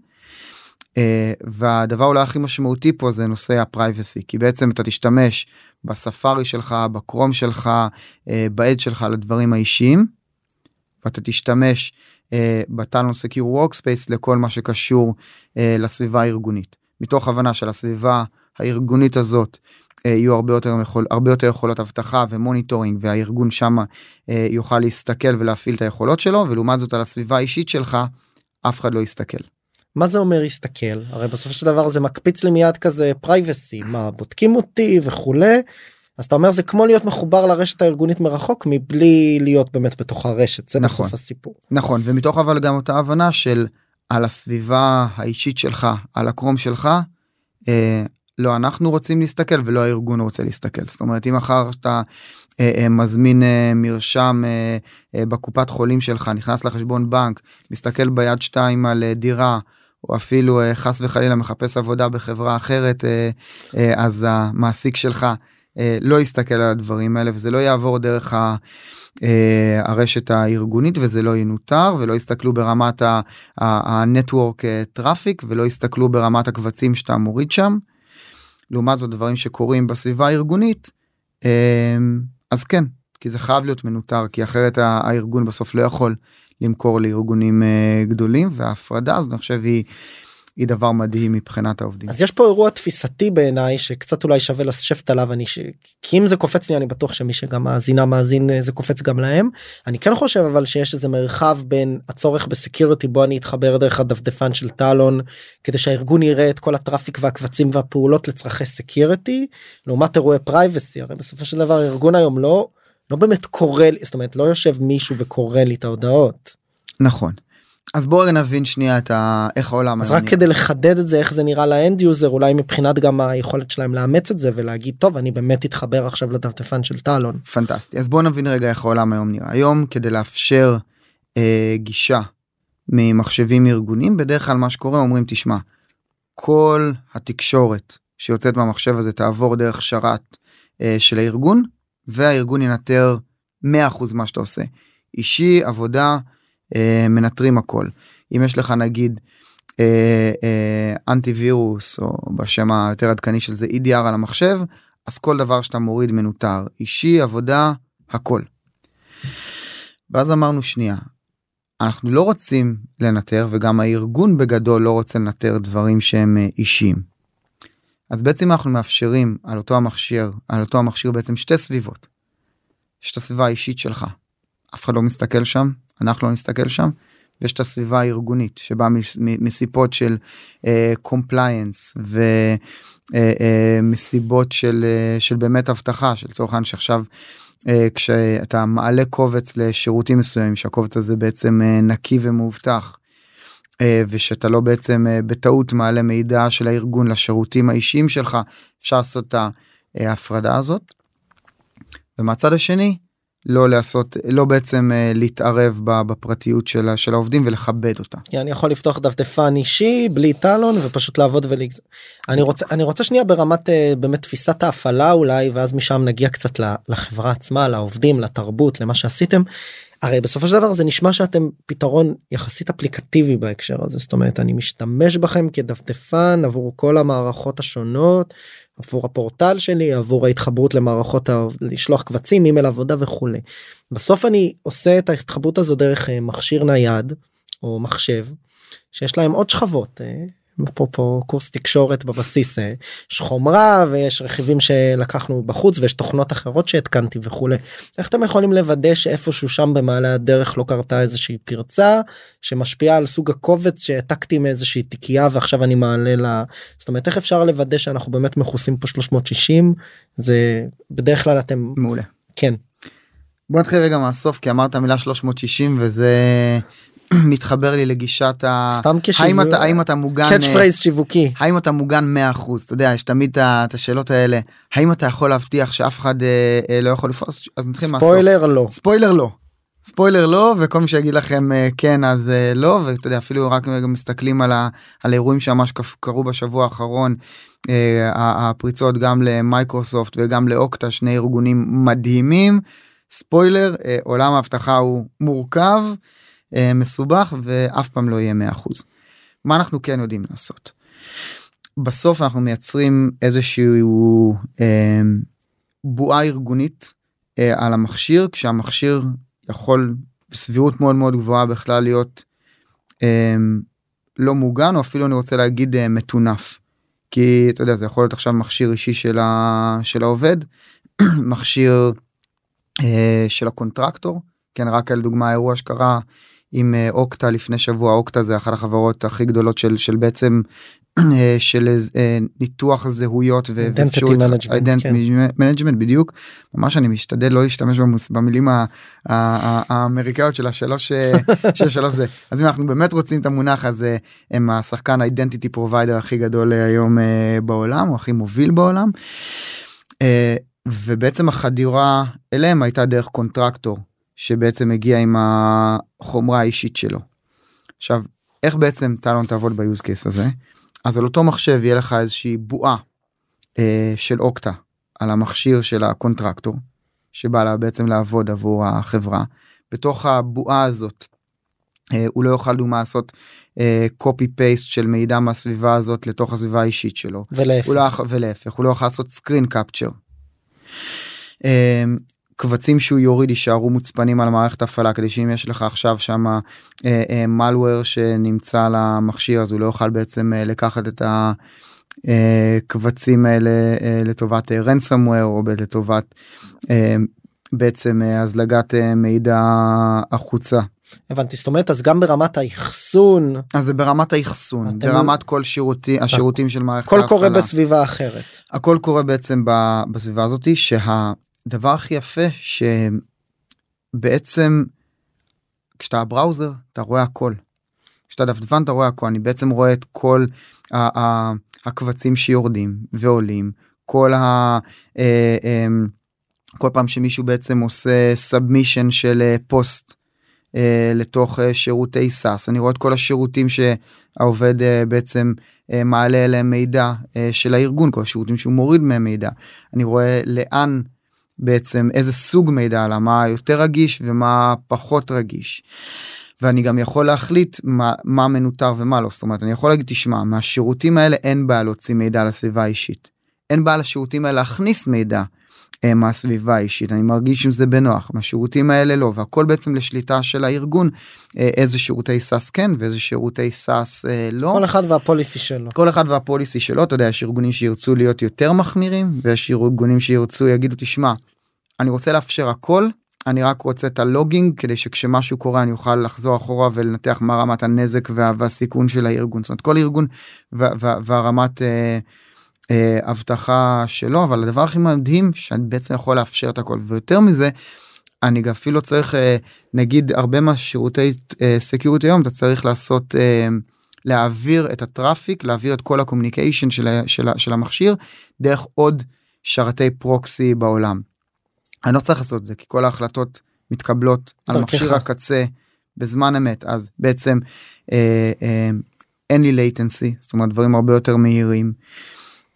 אה, והדבר אולי הכי משמעותי פה זה נושא הפרייבסי כי בעצם אתה תשתמש בספארי שלך ב Chrome שלך אה, ב Edge שלך לדברים האישיים. ואתה תשתמש אה, ב Talon Secure Workspace לכל מה שקשור לסביבה הארגונית. מתוך הבנה של הסביבה הארגונית הזאת יהיו הרבה יותר יכול, הרבה יותר יכולות אבטחה ו monitoring והארגון שמה יוכל להסתכל ולהפעיל את היכולות שלו ולעומת זאת על הסביבה האישית שלך אף אחד לא יסתכל. מה זה אומר הסתכל הרי בסופו של דבר זה מקפיץ לי מיד כזה privacy מה בודקים אותי וכולי. אז אתה אומר זה כמו להיות מחובר לרשת הארגונית מרחוק מבלי להיות באמת בתוך הרשת זה נכון בסוף הסיפור נכון ומתוך אבל גם אותה הבנה של על הסביבה האישית שלך על הקרום שלך. אה, לא אנחנו רוצים להסתכל ולא הארגון רוצה להסתכל זאת אומרת אם מחר אתה אה, אה, מזמין אה, מרשם אה, אה, בקופת חולים שלך נכנס לחשבון בנק מסתכל ביד שתיים על אה, דירה או אפילו אה, חס וחלילה מחפש עבודה בחברה אחרת אה, אה, אז המעסיק שלך לא יסתכל על הדברים האלה וזה לא יעבור דרך ה... הרשת הארגונית וזה לא ינותר ולא יסתכלו ברמת ה network traffic ולא יסתכלו ברמת הקבצים שאתה מוריד שם. לעומת זאת דברים שקורים בסביבה הארגונית אז כן כי זה חייב להיות מנוטר כי אחרת הארגון בסוף לא יכול למכור לארגונים אה, גדולים וההפרדה הזאת אני חושב היא. היא דבר מדהים מבחינת העובדים. אז יש פה אירוע תפיסתי בעיניי שקצת אולי שווה לשבת עליו אני ש... כי אם זה קופץ לי אני בטוח שמי שגם מאזינה מאזין אה, זה קופץ גם להם אני כן חושב אבל שיש איזה מרחב בין הצורך בסקיורטי בו אני אתחבר דרך הדפדפן של Talon כדי שהארגון יראה את כל ה traffic והקבצים והפעולות לצרכי סקיורטי לעומת אירועי privacy הרי בסופו של דבר ארגון היום לא לא באמת קורא לי זאת אומרת לא יושב מישהו וקורא לי את ההודעות. נכון. אז בואו נבין שנייה את ה... איך העולם אז רק נראה. כדי לחדד את זה איך זה נראה ל end user אולי מבחינת גם היכולת שלהם לאמץ את זה ולהגיד טוב אני באמת אתחבר עכשיו לדפדפן של Talon. פנטסטי אז בואו נבין רגע איך העולם היום נראה היום כדי לאפשר אה, גישה ממחשבים ארגונים בדרך כלל מה שקורה אומרים תשמע כל התקשורת שיוצאת מהמחשב הזה תעבור דרך שרת אה, של הארגון והארגון ינטר 100% מה שאתה עושה. אישי, עבודה, מנטרים הכל. אם יש לך נגיד אה, אה, אנטי וירוס או בשם היותר עדכני של זה EDR על המחשב, אז כל דבר שאתה מוריד מנוטר. אישי, עבודה, הכל. ואז אמרנו שנייה, אנחנו לא רוצים לנטר וגם הארגון בגדול לא רוצה לנטר דברים שהם אה, אישיים. אז בעצם אנחנו מאפשרים על אותו המכשיר, על אותו המכשיר בעצם שתי סביבות. יש את הסביבה האישית שלך, אף אחד לא מסתכל שם, אנחנו לא נסתכל שם, ויש את הסביבה הארגונית שבאה מסיבות של compliance אה, ומסיבות אה, אה, של, אה, של באמת אבטחה של צורך העניין שעכשיו אה, כשאתה מעלה קובץ לשירותים מסוימים שהקובץ הזה בעצם אה, נקי ומאובטח. uh, ושאתה לא בעצם uh, בטעות מעלה מידע של הארגון לשירותים האישיים שלך אפשר לעשות את ההפרדה הזאת. ומהצד השני לא לעשות לא בעצם אה, להתערב בפרטיות של, של העובדים ולכבד אותה. אני יכול לפתוח דפדפן אישי בלי טלון ופשוט לעבוד ולגז... אני רוצה אני רוצה שנייה ברמת אה, באמת תפיסת ההפעלה אולי ואז משם נגיע קצת לחברה עצמה לעובדים לתרבות למה שעשיתם. הרי בסופו של דבר זה נשמע שאתם פתרון יחסית אפליקטיבי בהקשר הזה זאת אומרת אני משתמש בכם כדפדפן עבור כל המערכות השונות עבור הפורטל שלי עבור ההתחברות למערכות לשלוח קבצים אימייל עבודה וכולי. בסוף אני עושה את ההתחברות הזו דרך אה, מכשיר נייד או מחשב שיש להם עוד שכבות אה, אפרופו קורס תקשורת בבסיס אה, יש חומרה ויש רכיבים שלקחנו בחוץ ויש תוכנות אחרות שהתקנתי וכולי. איך אתם יכולים לוודא שאיפשהו שם במעלה הדרך לא קרתה איזושהי פרצה שמשפיעה על סוג הקובץ שהעתקתי מאיזושהי תיקייה ועכשיו אני מעלה לה? זאת אומרת איך אפשר לוודא שאנחנו באמת מכוסים פה 360 זה בדרך כלל אתם מעולה. כן. בוא נתחיל רגע מהסוף כי אמרת מילה 360 וזה (clears throat) מתחבר לי לגישת ה... סתם כשיווק. האם אתה, האם אתה מוגן... catch phrase שיווקי. האם אתה מוגן 100% אתה יודע יש תמיד את השאלות האלה האם אתה יכול להבטיח שאף אחד אה, אה, לא יכול לפרוס אז נתחיל מהסוף. ספוילר לא. ספוילר לא. ספוילר לא וכל מי שיגיד לכם אה, כן אז אה, לא ואתה יודע אפילו רק מסתכלים על, ה, על האירועים שממש קרו בשבוע האחרון אה, הפריצות גם למייקרוסופט וגם לאוקטה שני ארגונים מדהימים ספוילר אה, עולם האבטחה הוא מורכב. אה, מסובך ואף פעם לא יהיה 100%. מה אנחנו כן יודעים לעשות? בסוף אנחנו מייצרים איזשהו אה, בועה ארגונית אה, על המכשיר כשהמכשיר יכול בסבירות מאוד מאוד גבוהה בכלל להיות אה, לא מוגן או אפילו אני רוצה להגיד אה, מטונף. כי אתה יודע זה יכול להיות עכשיו מכשיר אישי של, ה, של העובד מכשיר אה, של ה contractor כן רק על דוגמה אירוע שקרה עם אה, Okta לפני שבוע Okta זה אחת החברות הכי גדולות של של בעצם אה, של אה, ניתוח זהויות ואפשרות management כן. בדיוק ממש אני משתדל לא להשתמש במילים האמריקאיות של השלוש של שלוש זה אז אם אנחנו באמת רוצים את המונח הזה הם השחקן identity provider הכי גדול היום בעולם או הכי מוביל בעולם. ובעצם החדירה אליהם הייתה דרך contractor שבעצם מגיע עם החומרה האישית שלו. עכשיו איך בעצם Talon תעבוד ב use case הזה אז על אותו מחשב יהיה לך איזושהי בועה אה, של Okta על המכשיר של ה contractor שבא לה בעצם לעבוד עבור החברה בתוך הבועה הזאת אה, הוא לא יוכל דוגמה לעשות copy אה, paste של מידע מהסביבה הזאת לתוך הסביבה האישית שלו ולהפך, הוא לא, ולהפך הוא לא יכול לעשות screen capture. קבצים שהוא יוריד יישארו מוצפנים על מערכת הפעלה כדי שאם יש לך עכשיו שם מלוור שנמצא על המכשיר אז הוא לא יוכל בעצם אה, לקחת את הקבצים האלה אה, לטובת רנסומוור או לטובת אה, בעצם הזלגת מידע החוצה. הבנתי זאת אומרת אז גם ברמת האחסון אז זה ברמת האחסון אתם... ברמת כל שירותי השירותים של מערכת ההפעלה. הכל קורה בסביבה אחרת. הכל קורה בעצם בסביבה הזאתי שה... הדבר הכי יפה שבעצם כשאתה browser אתה רואה הכל. כשאתה דפדפן אתה רואה הכל. אני בעצם רואה את כל הקבצים שיורדים ועולים כל ה... אה, אה, כל פעם שמישהו בעצם עושה submission של פוסט אה, לתוך שירותי SaaS. אני רואה את כל השירותים שהעובד בעצם מעלה אליהם מידע של הארגון כל השירותים שהוא מוריד מהם מידע. אני רואה לאן בעצם איזה סוג מידע עלה מה יותר רגיש ומה פחות רגיש. ואני גם יכול להחליט מה, מה מנותר ומה לא זאת אומרת אני יכול להגיד תשמע מהשירותים האלה אין בעיה להוציא מידע לסביבה האישית. אין בעיה לשירותים האלה להכניס מידע מהסביבה האישית אני מרגיש עם זה בנוח מהשירותים האלה לא והכל בעצם לשליטה של הארגון אה, איזה שירותי SaaS כן ואיזה שירותי SaaS אה, לא. כל אחד וה policy שלו. כל אחד וה policy שלו אתה יודע יש ארגונים שירצו להיות יותר מחמירים ויש ארגונים שירצו יגידו תשמע אני רוצה לאפשר הכל אני רק רוצה את ה logging כדי שכשמשהו קורה אני אוכל לחזור אחורה ולנתח מה רמת הנזק וה, והסיכון של הארגון זאת אומרת כל ארגון וה, וה, והרמת אה, אה, אבטחה שלו אבל הדבר הכי מדהים שאני בעצם יכול לאפשר את הכל ויותר מזה. אני אפילו צריך אה, נגיד הרבה מהשירותי security היום אתה צריך לעשות אה, להעביר את ה traffic להעביר את כל ה communication של, של, של המכשיר דרך עוד שרתי פרוקסי בעולם. אני לא צריך לעשות את זה כי כל ההחלטות מתקבלות על מכשיר הקצה בזמן אמת אז בעצם אה, אה, אין לי latency זאת אומרת דברים הרבה יותר מהירים.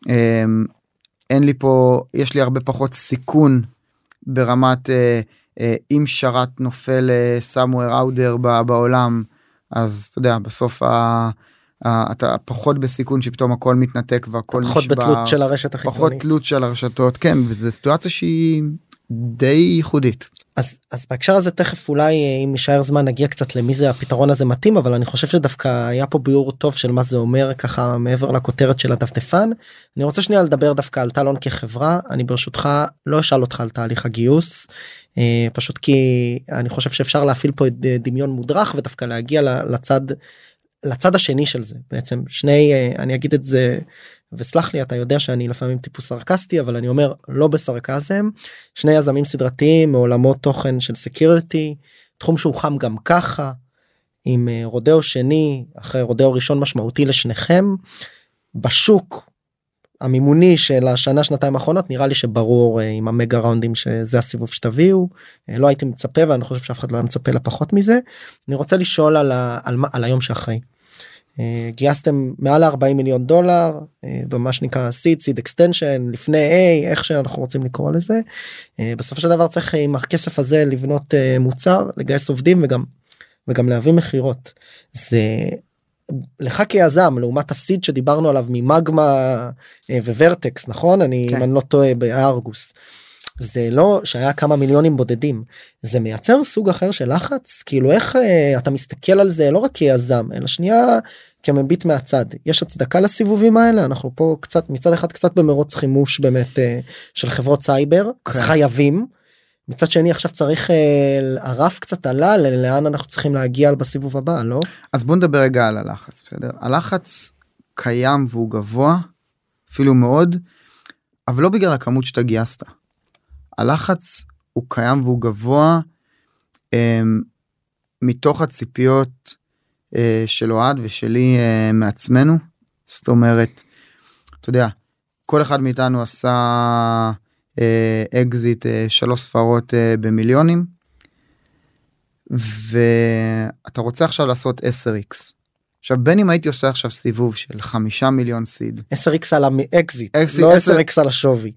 אה, אין לי פה יש לי הרבה פחות סיכון ברמת אה, אה, אם שרת נופל אה, somewhere out there בעולם אז אתה יודע בסוף ה... אתה פחות בסיכון שפתאום הכל מתנתק והכל פחות נשבר. פחות בתלות של הרשת החיצונית. פחות תלות של הרשתות כן וזו סיטואציה שהיא די ייחודית. אז אז בהקשר הזה תכף אולי אה, אם יישאר זמן נגיע קצת למי זה הפתרון הזה מתאים אבל אני חושב שדווקא היה פה ביאור טוב של מה זה אומר ככה מעבר לכותרת של הדפדפן. אני רוצה שנייה לדבר דווקא על טלון כחברה אני ברשותך לא אשאל אותך על תהליך הגיוס אה, פשוט כי אני חושב שאפשר להפעיל פה דמיון מודרך ודווקא להגיע לצד לצד השני של זה בעצם שני אה, אני אגיד את זה וסלח לי אתה יודע שאני לפעמים טיפוס סרקסטי אבל אני אומר לא בסרקזם. שני יזמים סדרתיים מעולמות תוכן של סקיורטי תחום שהוא חם גם ככה עם אה, רודאו שני אחרי רודאו ראשון משמעותי לשניכם. בשוק המימוני של השנה שנתיים האחרונות נראה לי שברור אה, עם המגה ראונדים שזה הסיבוב שתביאו. לא הייתי מצפה ואני חושב שאף אחד לא היה מצפה לפחות מזה. אני רוצה לשאול על, ה, על, על היום שאחרי. אה, גייסתם מעל 40 מיליון דולר אה, במה שנקרא seed, seed extension לפני A איך שאנחנו רוצים לקרוא לזה אה, בסופו של דבר צריך עם הכסף הזה לבנות מוצר לגייס עובדים וגם וגם להביא מכירות זה לך כיזם לעומת ה seed שדיברנו עליו ממגמה וורטקס נכון אני כן. אם אני לא טועה בארגוס. זה לא שהיה כמה מיליונים בודדים זה מייצר סוג אחר של לחץ כאילו איך אה, אתה מסתכל על זה לא רק כיזם אלא שנייה כמביט מהצד יש הצדקה לסיבובים האלה אנחנו פה קצת מצד אחד קצת במרוץ חימוש באמת אה, של חברות סייבר אז כן. חייבים. מצד שני עכשיו צריך אה, הרף קצת עלה לאן אנחנו צריכים להגיע בסיבוב הבא לא אז בוא נדבר רגע על הלחץ בסדר הלחץ קיים והוא גבוה אפילו מאוד אבל לא בגלל הכמות שאתה גייסת. הלחץ הוא קיים והוא גבוה um, מתוך הציפיות uh, של אוהד ושלי uh, מעצמנו. זאת אומרת, אתה יודע, כל אחד מאיתנו עשה אקזיט uh, uh, שלוש ספרות uh, במיליונים ואתה רוצה עכשיו לעשות 10x. עכשיו בין אם הייתי עושה עכשיו סיבוב של חמישה מיליון seed 10x על האקזיט לא 10x על השווי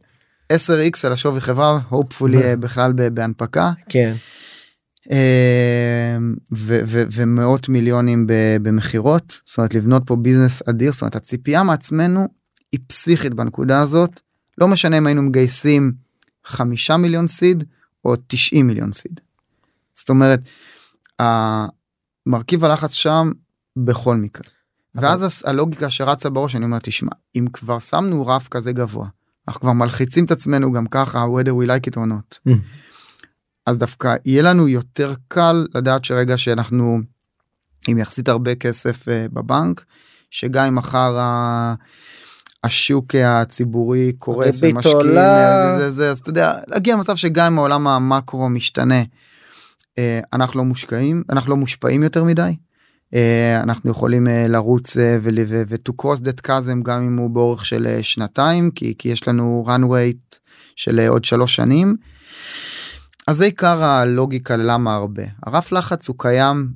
10x על השווי חברה hopefully אה, בכלל בהנפקה. כן. אה, ומאות מיליונים במכירות. זאת אומרת לבנות פה business אדיר זאת אומרת הציפייה מעצמנו היא פסיכית בנקודה הזאת. לא משנה אם היינו מגייסים חמישה מיליון seed או 90 מיליון seed. זאת אומרת מרכיב הלחץ שם בכל מקרה. ואז הלוגיקה שרצה בראש אני אומר תשמע אם כבר שמנו רף כזה גבוה אנחנו כבר מלחיצים את עצמנו גם ככה whether we like it or not. Mm. אז דווקא יהיה לנו יותר קל לדעת שרגע שאנחנו עם יחסית הרבה כסף uh, בבנק שגם אם מחר ה... השוק הציבורי קורס ומשקיעים זה זה אז אתה יודע להגיע למצב שגם אם העולם המקרו משתנה uh, אנחנו לא מושקעים אנחנו לא מושפעים יותר מדי. אה, אנחנו יכולים אה, לרוץ אה, ו-to cross that chasm גם אם הוא באורך של שנתיים כי, כי יש לנו run rate של עוד שלוש שנים. אז זה עיקר הלוגיקה למה הרבה הרף לחץ הוא קיים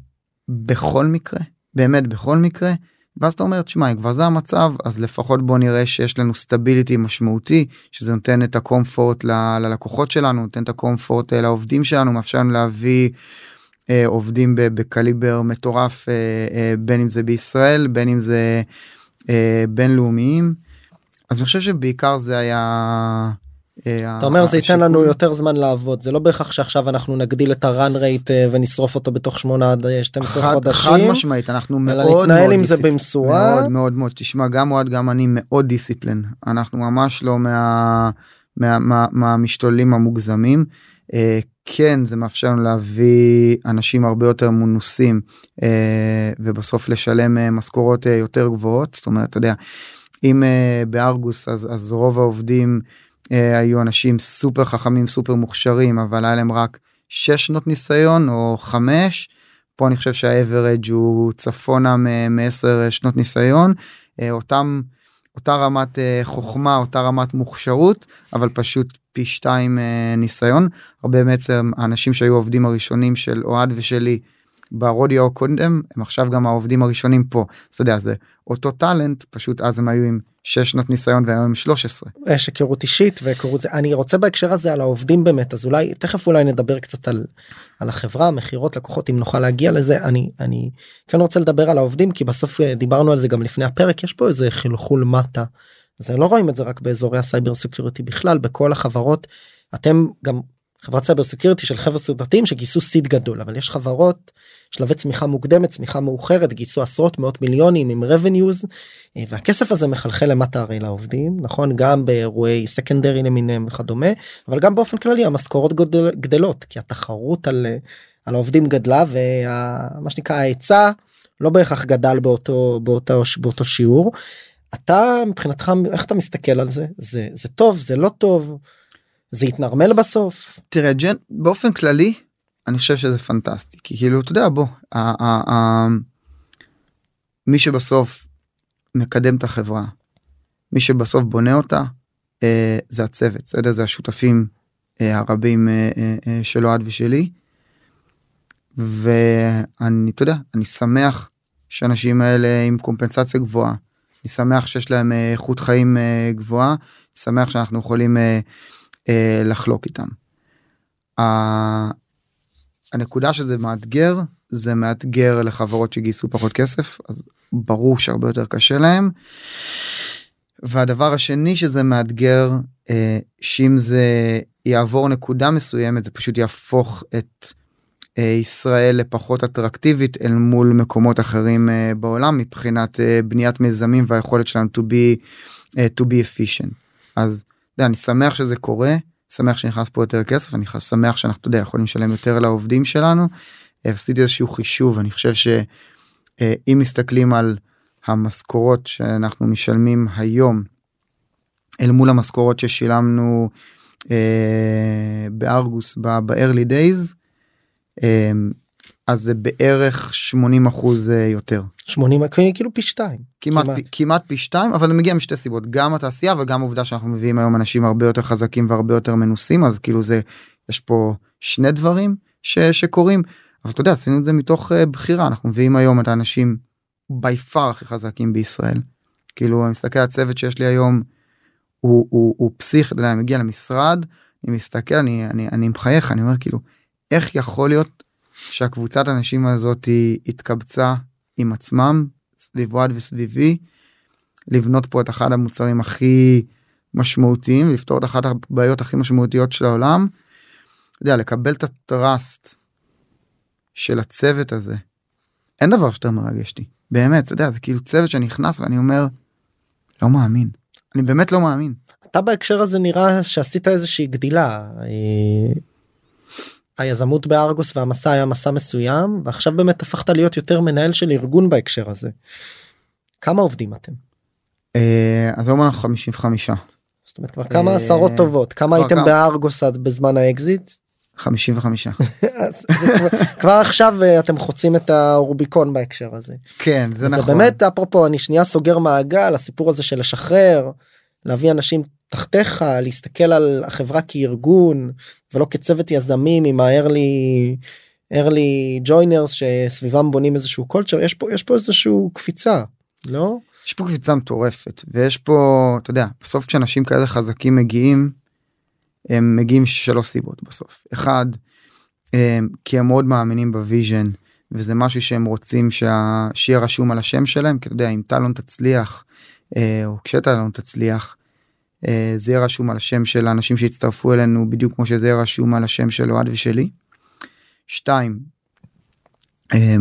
בכל מקרה באמת בכל מקרה ואז אתה אומר תשמע כבר זה המצב אז לפחות בוא נראה שיש לנו סטביליטי משמעותי שזה נותן את הקומפורט ללקוחות שלנו נותן את הקומפורט לעובדים שלנו מאפשר לנו להביא עובדים בקליבר מטורף אה, אה, בין אם זה בישראל בין אם זה בינלאומיים. אז אני חושב שבעיקר זה היה אתה אומר זה ייתן לנו יותר זמן לעבוד זה לא בהכרח שעכשיו אנחנו נגדיל את הרן רייט ונשרוף אותו בתוך 8 עד 12 חד, חודשים. חד משמעית אנחנו מאוד מאוד נתנהל עם. זה במשורה. מאוד מאוד מאוד תשמע גם אוהד גם אני מאוד דיסציפלין אנחנו ממש לא מה, מה, מה, מהמשתוללים המוגזמים. אה, כן זה מאפשר לנו להביא אנשים הרבה יותר מנוסים אה, ובסוף לשלם אה, משכורות אה, יותר גבוהות. זאת אומרת אתה יודע אם אה, בארגוס אז, אז רוב העובדים אה, היו אנשים סופר חכמים סופר מוכשרים אבל היה להם רק 6 שנות ניסיון או 5 פה אני חושב שהאברג' הוא צפונה מ-10 שנות ניסיון. אה, אותם אותה רמת אה, חוכמה אותה רמת מוכשרות אבל פשוט פי שתיים אה, ניסיון. הרבה בעצם האנשים שהיו העובדים הראשונים של אוהד ושלי ברודיו הקודם הם עכשיו גם העובדים הראשונים פה אתה יודע זה אותו טאלנט פשוט אז הם היו עם 6 שנות ניסיון והיום עם 13. יש היכרות אישית והיכרות זה אני רוצה בהקשר הזה על העובדים באמת אז אולי תכף אולי נדבר קצת על, על החברה מכירות לקוחות אם נוכל להגיע לזה אני אני כן רוצה לדבר על העובדים כי בסוף אה, דיברנו על זה גם לפני הפרק יש פה איזה חלחול מטה. אז לא רואים את זה רק באזורי ה cyber security בכלל בכל החברות אתם גם חברת cyber security של חבר'ה סדרתיים שגייסו seed גדול אבל יש חברות שלבי צמיחה מוקדמת צמיחה מאוחרת גייסו עשרות מאות מיליונים עם revenues אה, והכסף הזה מחלחל למטה הרי לעובדים נכון גם באירועי secondary למיניהם וכדומה אבל גם באופן כללי המשכורות גדל, גדלות כי התחרות על, על העובדים גדלה ומה שנקרא ההיצע לא בהכרח גדל באותו באותו באותו שיעור. אתה מבחינתך איך אתה מסתכל על זה זה זה טוב זה לא טוב. זה יתנרמל בסוף תראה ג'ן באופן כללי אני חושב שזה פנטסטי כי כאילו אתה יודע בוא מי שבסוף מקדם את החברה מי שבסוף בונה אותה אה, זה הצוות בסדר זה השותפים אה, הרבים אה, של אוהד ושלי. ואני אתה יודע אני שמח שאנשים האלה עם קומפנסציה גבוהה. אני שמח שיש להם איכות חיים אה, גבוהה שמח שאנחנו יכולים. אה, לחלוק איתם. הנקודה שזה מאתגר זה מאתגר לחברות שגייסו פחות כסף אז ברור שהרבה יותר קשה להם. והדבר השני שזה מאתגר אה, שאם זה יעבור נקודה מסוימת זה פשוט יהפוך את אה, ישראל לפחות אטרקטיבית אל מול מקומות אחרים אה, בעולם מבחינת אה, בניית מיזמים והיכולת שלנו to be, to be efficient. אז יודע, אני שמח שזה קורה, שמח שנכנס פה יותר כסף, אני שמח שאנחנו, אתה יודע, יכולים לשלם יותר לעובדים שלנו. עשיתי איזשהו חישוב, אני חושב שאם מסתכלים על המשכורות שאנחנו משלמים היום, אל מול המשכורות ששילמנו אה, בארגוס ב-early days, אה, אז זה בערך 80 אחוז אה, יותר. 80 כאילו פי שתיים. כמעט, כמעט. פי, כמעט פי שתיים אבל זה מגיע משתי סיבות גם התעשייה אבל גם עובדה שאנחנו מביאים היום אנשים הרבה יותר חזקים והרבה יותר מנוסים אז כאילו זה יש פה שני דברים ש, שקורים אבל אתה יודע עשינו את זה מתוך uh, בחירה אנחנו מביאים היום את האנשים בי פאר הכי חזקים בישראל. כאילו אני מסתכל על הצוות שיש לי היום הוא, הוא, הוא פסיך אתה יודע, אני מגיע למשרד אני מסתכל אני אני אני מחייך אני אומר כאילו איך יכול להיות שהקבוצת האנשים הזאת התקבצה עם עצמם סביב וואד וסביבי לבנות פה את אחד המוצרים הכי משמעותיים לפתור את אחת הבעיות הכי משמעותיות של העולם. יודע, לקבל את הטראסט של הצוות הזה אין דבר שיותר מרגש אותי באמת אתה יודע זה כאילו צוות שנכנס ואני אומר לא מאמין אני באמת לא מאמין. אתה בהקשר הזה נראה שעשית איזושהי גדילה. אה, היזמות בארגוס והמסע היה מסע מסוים ועכשיו באמת הפכת להיות יותר מנהל של ארגון בהקשר הזה. כמה עובדים אתם? אה, אז היום אנחנו 55. זאת אומרת כבר כמה עשרות טובות כמה הייתם בארגוס עד בזמן האקזיט? 55. (laughs) כבר עכשיו אה, אתם חוצים את הרוביקון בהקשר הזה. כן זה נכון. זה באמת אפרופו אני שנייה סוגר מעגל הסיפור הזה של לשחרר להביא אנשים תחתיך להסתכל על החברה כארגון ולא כצוות יזמים עם ה-early early joiners שסביבם בונים איזשהו culture יש פה יש פה איזשהו קפיצה לא? יש פה קפיצה מטורפת ויש פה אתה יודע בסוף כשאנשים כאלה חזקים מגיעים הם מגיעים שלוש סיבות בסוף. אחד הם, כי הם מאוד מאמינים ב vision וזה משהו שהם רוצים שה... שיהיה רשום על השם שלהם כי אתה יודע אם טלון תצליח אה, או כשטלון תצליח אה, זה יהיה רשום על השם של האנשים שהצטרפו אלינו בדיוק כמו שזה יהיה רשום על השם של אוהד ושלי. שתיים, אה,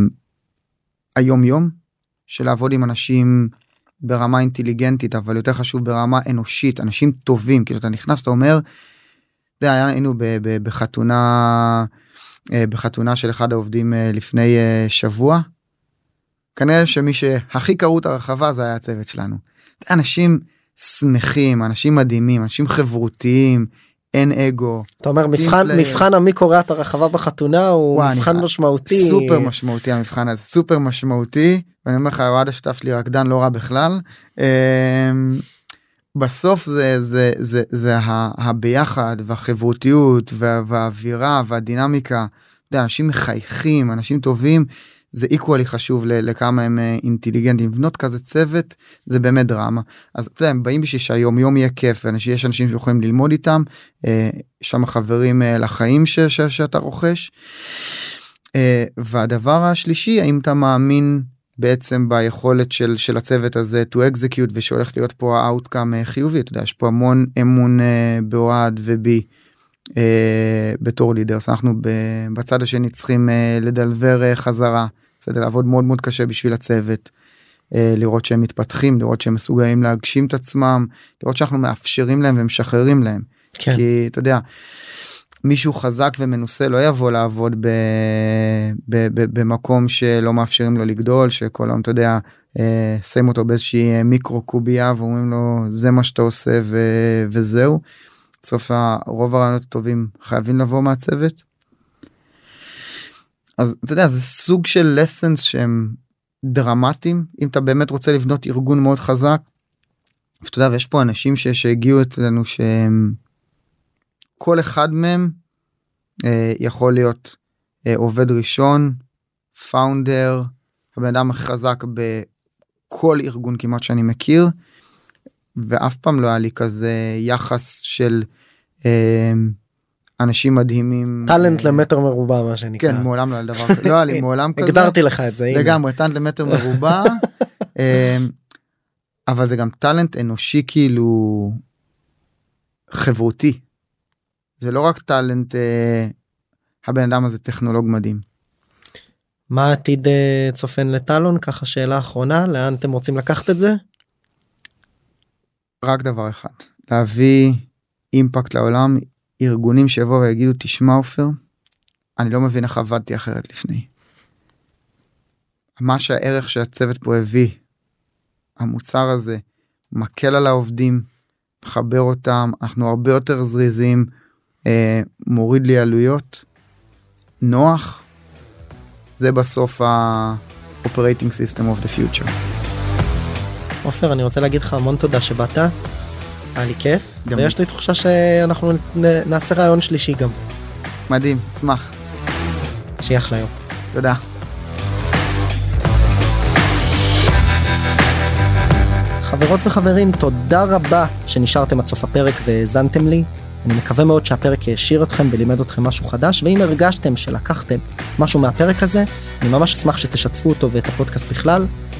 היום יום של לעבוד עם אנשים ברמה אינטליגנטית אבל יותר חשוב ברמה אנושית אנשים טובים כאילו אתה נכנס אתה אומר. אתה יודע, היינו בחתונה אה, בחתונה של אחד העובדים אה, לפני אה, שבוע. כנראה שמי שהכי קראו את הרחבה זה היה הצוות שלנו. אנשים שמחים אנשים מדהימים אנשים חברותיים אין אגו אתה אומר מבחן players. מבחן המי קורע את הרחבה בחתונה הוא וואי, מבחן אני- משמעותי סופר משמעותי המבחן הזה סופר משמעותי ואני אומר לך אוהד השותף שלי רקדן לא רע בכלל. אמ, בסוף זה זה זה זה הביחד והחברותיות וה- והאווירה והדינמיקה. אנשים מחייכים אנשים טובים זה איקוואלי חשוב לכמה הם אה, אינטליגנטים לבנות כזה צוות זה באמת דרמה אז אתה יודע הם באים בשביל שהיום יום יהיה כיף ויש אנשים שיכולים ללמוד איתם אה, יש שם חברים אה, לחיים ש- ש- שאתה רוכש. והדבר השלישי האם אתה מאמין בעצם ביכולת של של הצוות הזה to execute ושהולך להיות פה אה, חיובי אתה יודע יש פה המון אמון באוהד ובי. אה, בתור לידרס אנחנו בצד השני צריכים אה, לדלבר אה, חזרה בסדר לעבוד מאוד מאוד קשה בשביל הצוות. אה, לראות שהם מתפתחים לראות שהם מסוגלים להגשים את עצמם לראות שאנחנו מאפשרים להם ומשחררים להם כן. כי אתה יודע מישהו חזק ומנוסה לא יבוא לעבוד ב, ב, ב, במקום שלא מאפשרים לו לגדול שכל היום אתה יודע אה, שם אותו באיזושהי אה, מיקרו קובייה ואומרים לו זה מה שאתה עושה ו, וזהו. בסוף רוב הרעיונות הטובים חייבים לבוא מהצוות. אז אתה יודע זה סוג של lessons שהם דרמטיים אם אתה באמת רוצה לבנות ארגון מאוד חזק. ואתה יודע ויש פה אנשים ש- שהגיעו אצלנו שהם כל אחד מהם אה, יכול להיות אה, עובד ראשון, פאונדר, הבן אדם הכי חזק בכל ארגון כמעט שאני מכיר, ואף פעם לא היה לי כזה יחס של אה, אנשים מדהימים. טאלנט אה, למטר מרובע מה שנקרא. כן, מעולם לא היה דבר כזה, לא היה לי (laughs) מעולם כזה. הגדרתי לך את זה. הנה. לגמרי טאלנט למטר מרובע (laughs) אה, אבל זה גם טאלנט אנושי כאילו חברותי. זה לא רק טאלנט אה, הבן אדם הזה טכנולוג מדהים. מה העתיד אה, צופן לטלון ככה שאלה אחרונה לאן אתם רוצים לקחת את זה? רק דבר אחד להביא אימפקט לעולם ארגונים שיבואו ויגידו תשמע עופר אני לא מבין איך עבדתי אחרת לפני. מה שהערך שהצוות פה הביא המוצר הזה מקל על העובדים מחבר אותם אנחנו הרבה יותר זריזים אה, מוריד לי עלויות נוח זה בסוף ה-operating system of the future. עופר אני רוצה להגיד לך המון תודה שבאת. היה לי כיף ויש לי תחושה שאנחנו נעשה רעיון שלישי גם. מדהים אשמח שיהיה אחלה יום. תודה. חברות וחברים, תודה רבה שנשארתם עד סוף הפרק והאזנתם לי. אני מקווה מאוד שהפרק העשיר אתכם ולימד אתכם משהו חדש, ואם הרגשתם שלקחתם משהו מהפרק הזה, אני ממש אשמח שתשתפו אותו ואת הפודקאסט בכלל,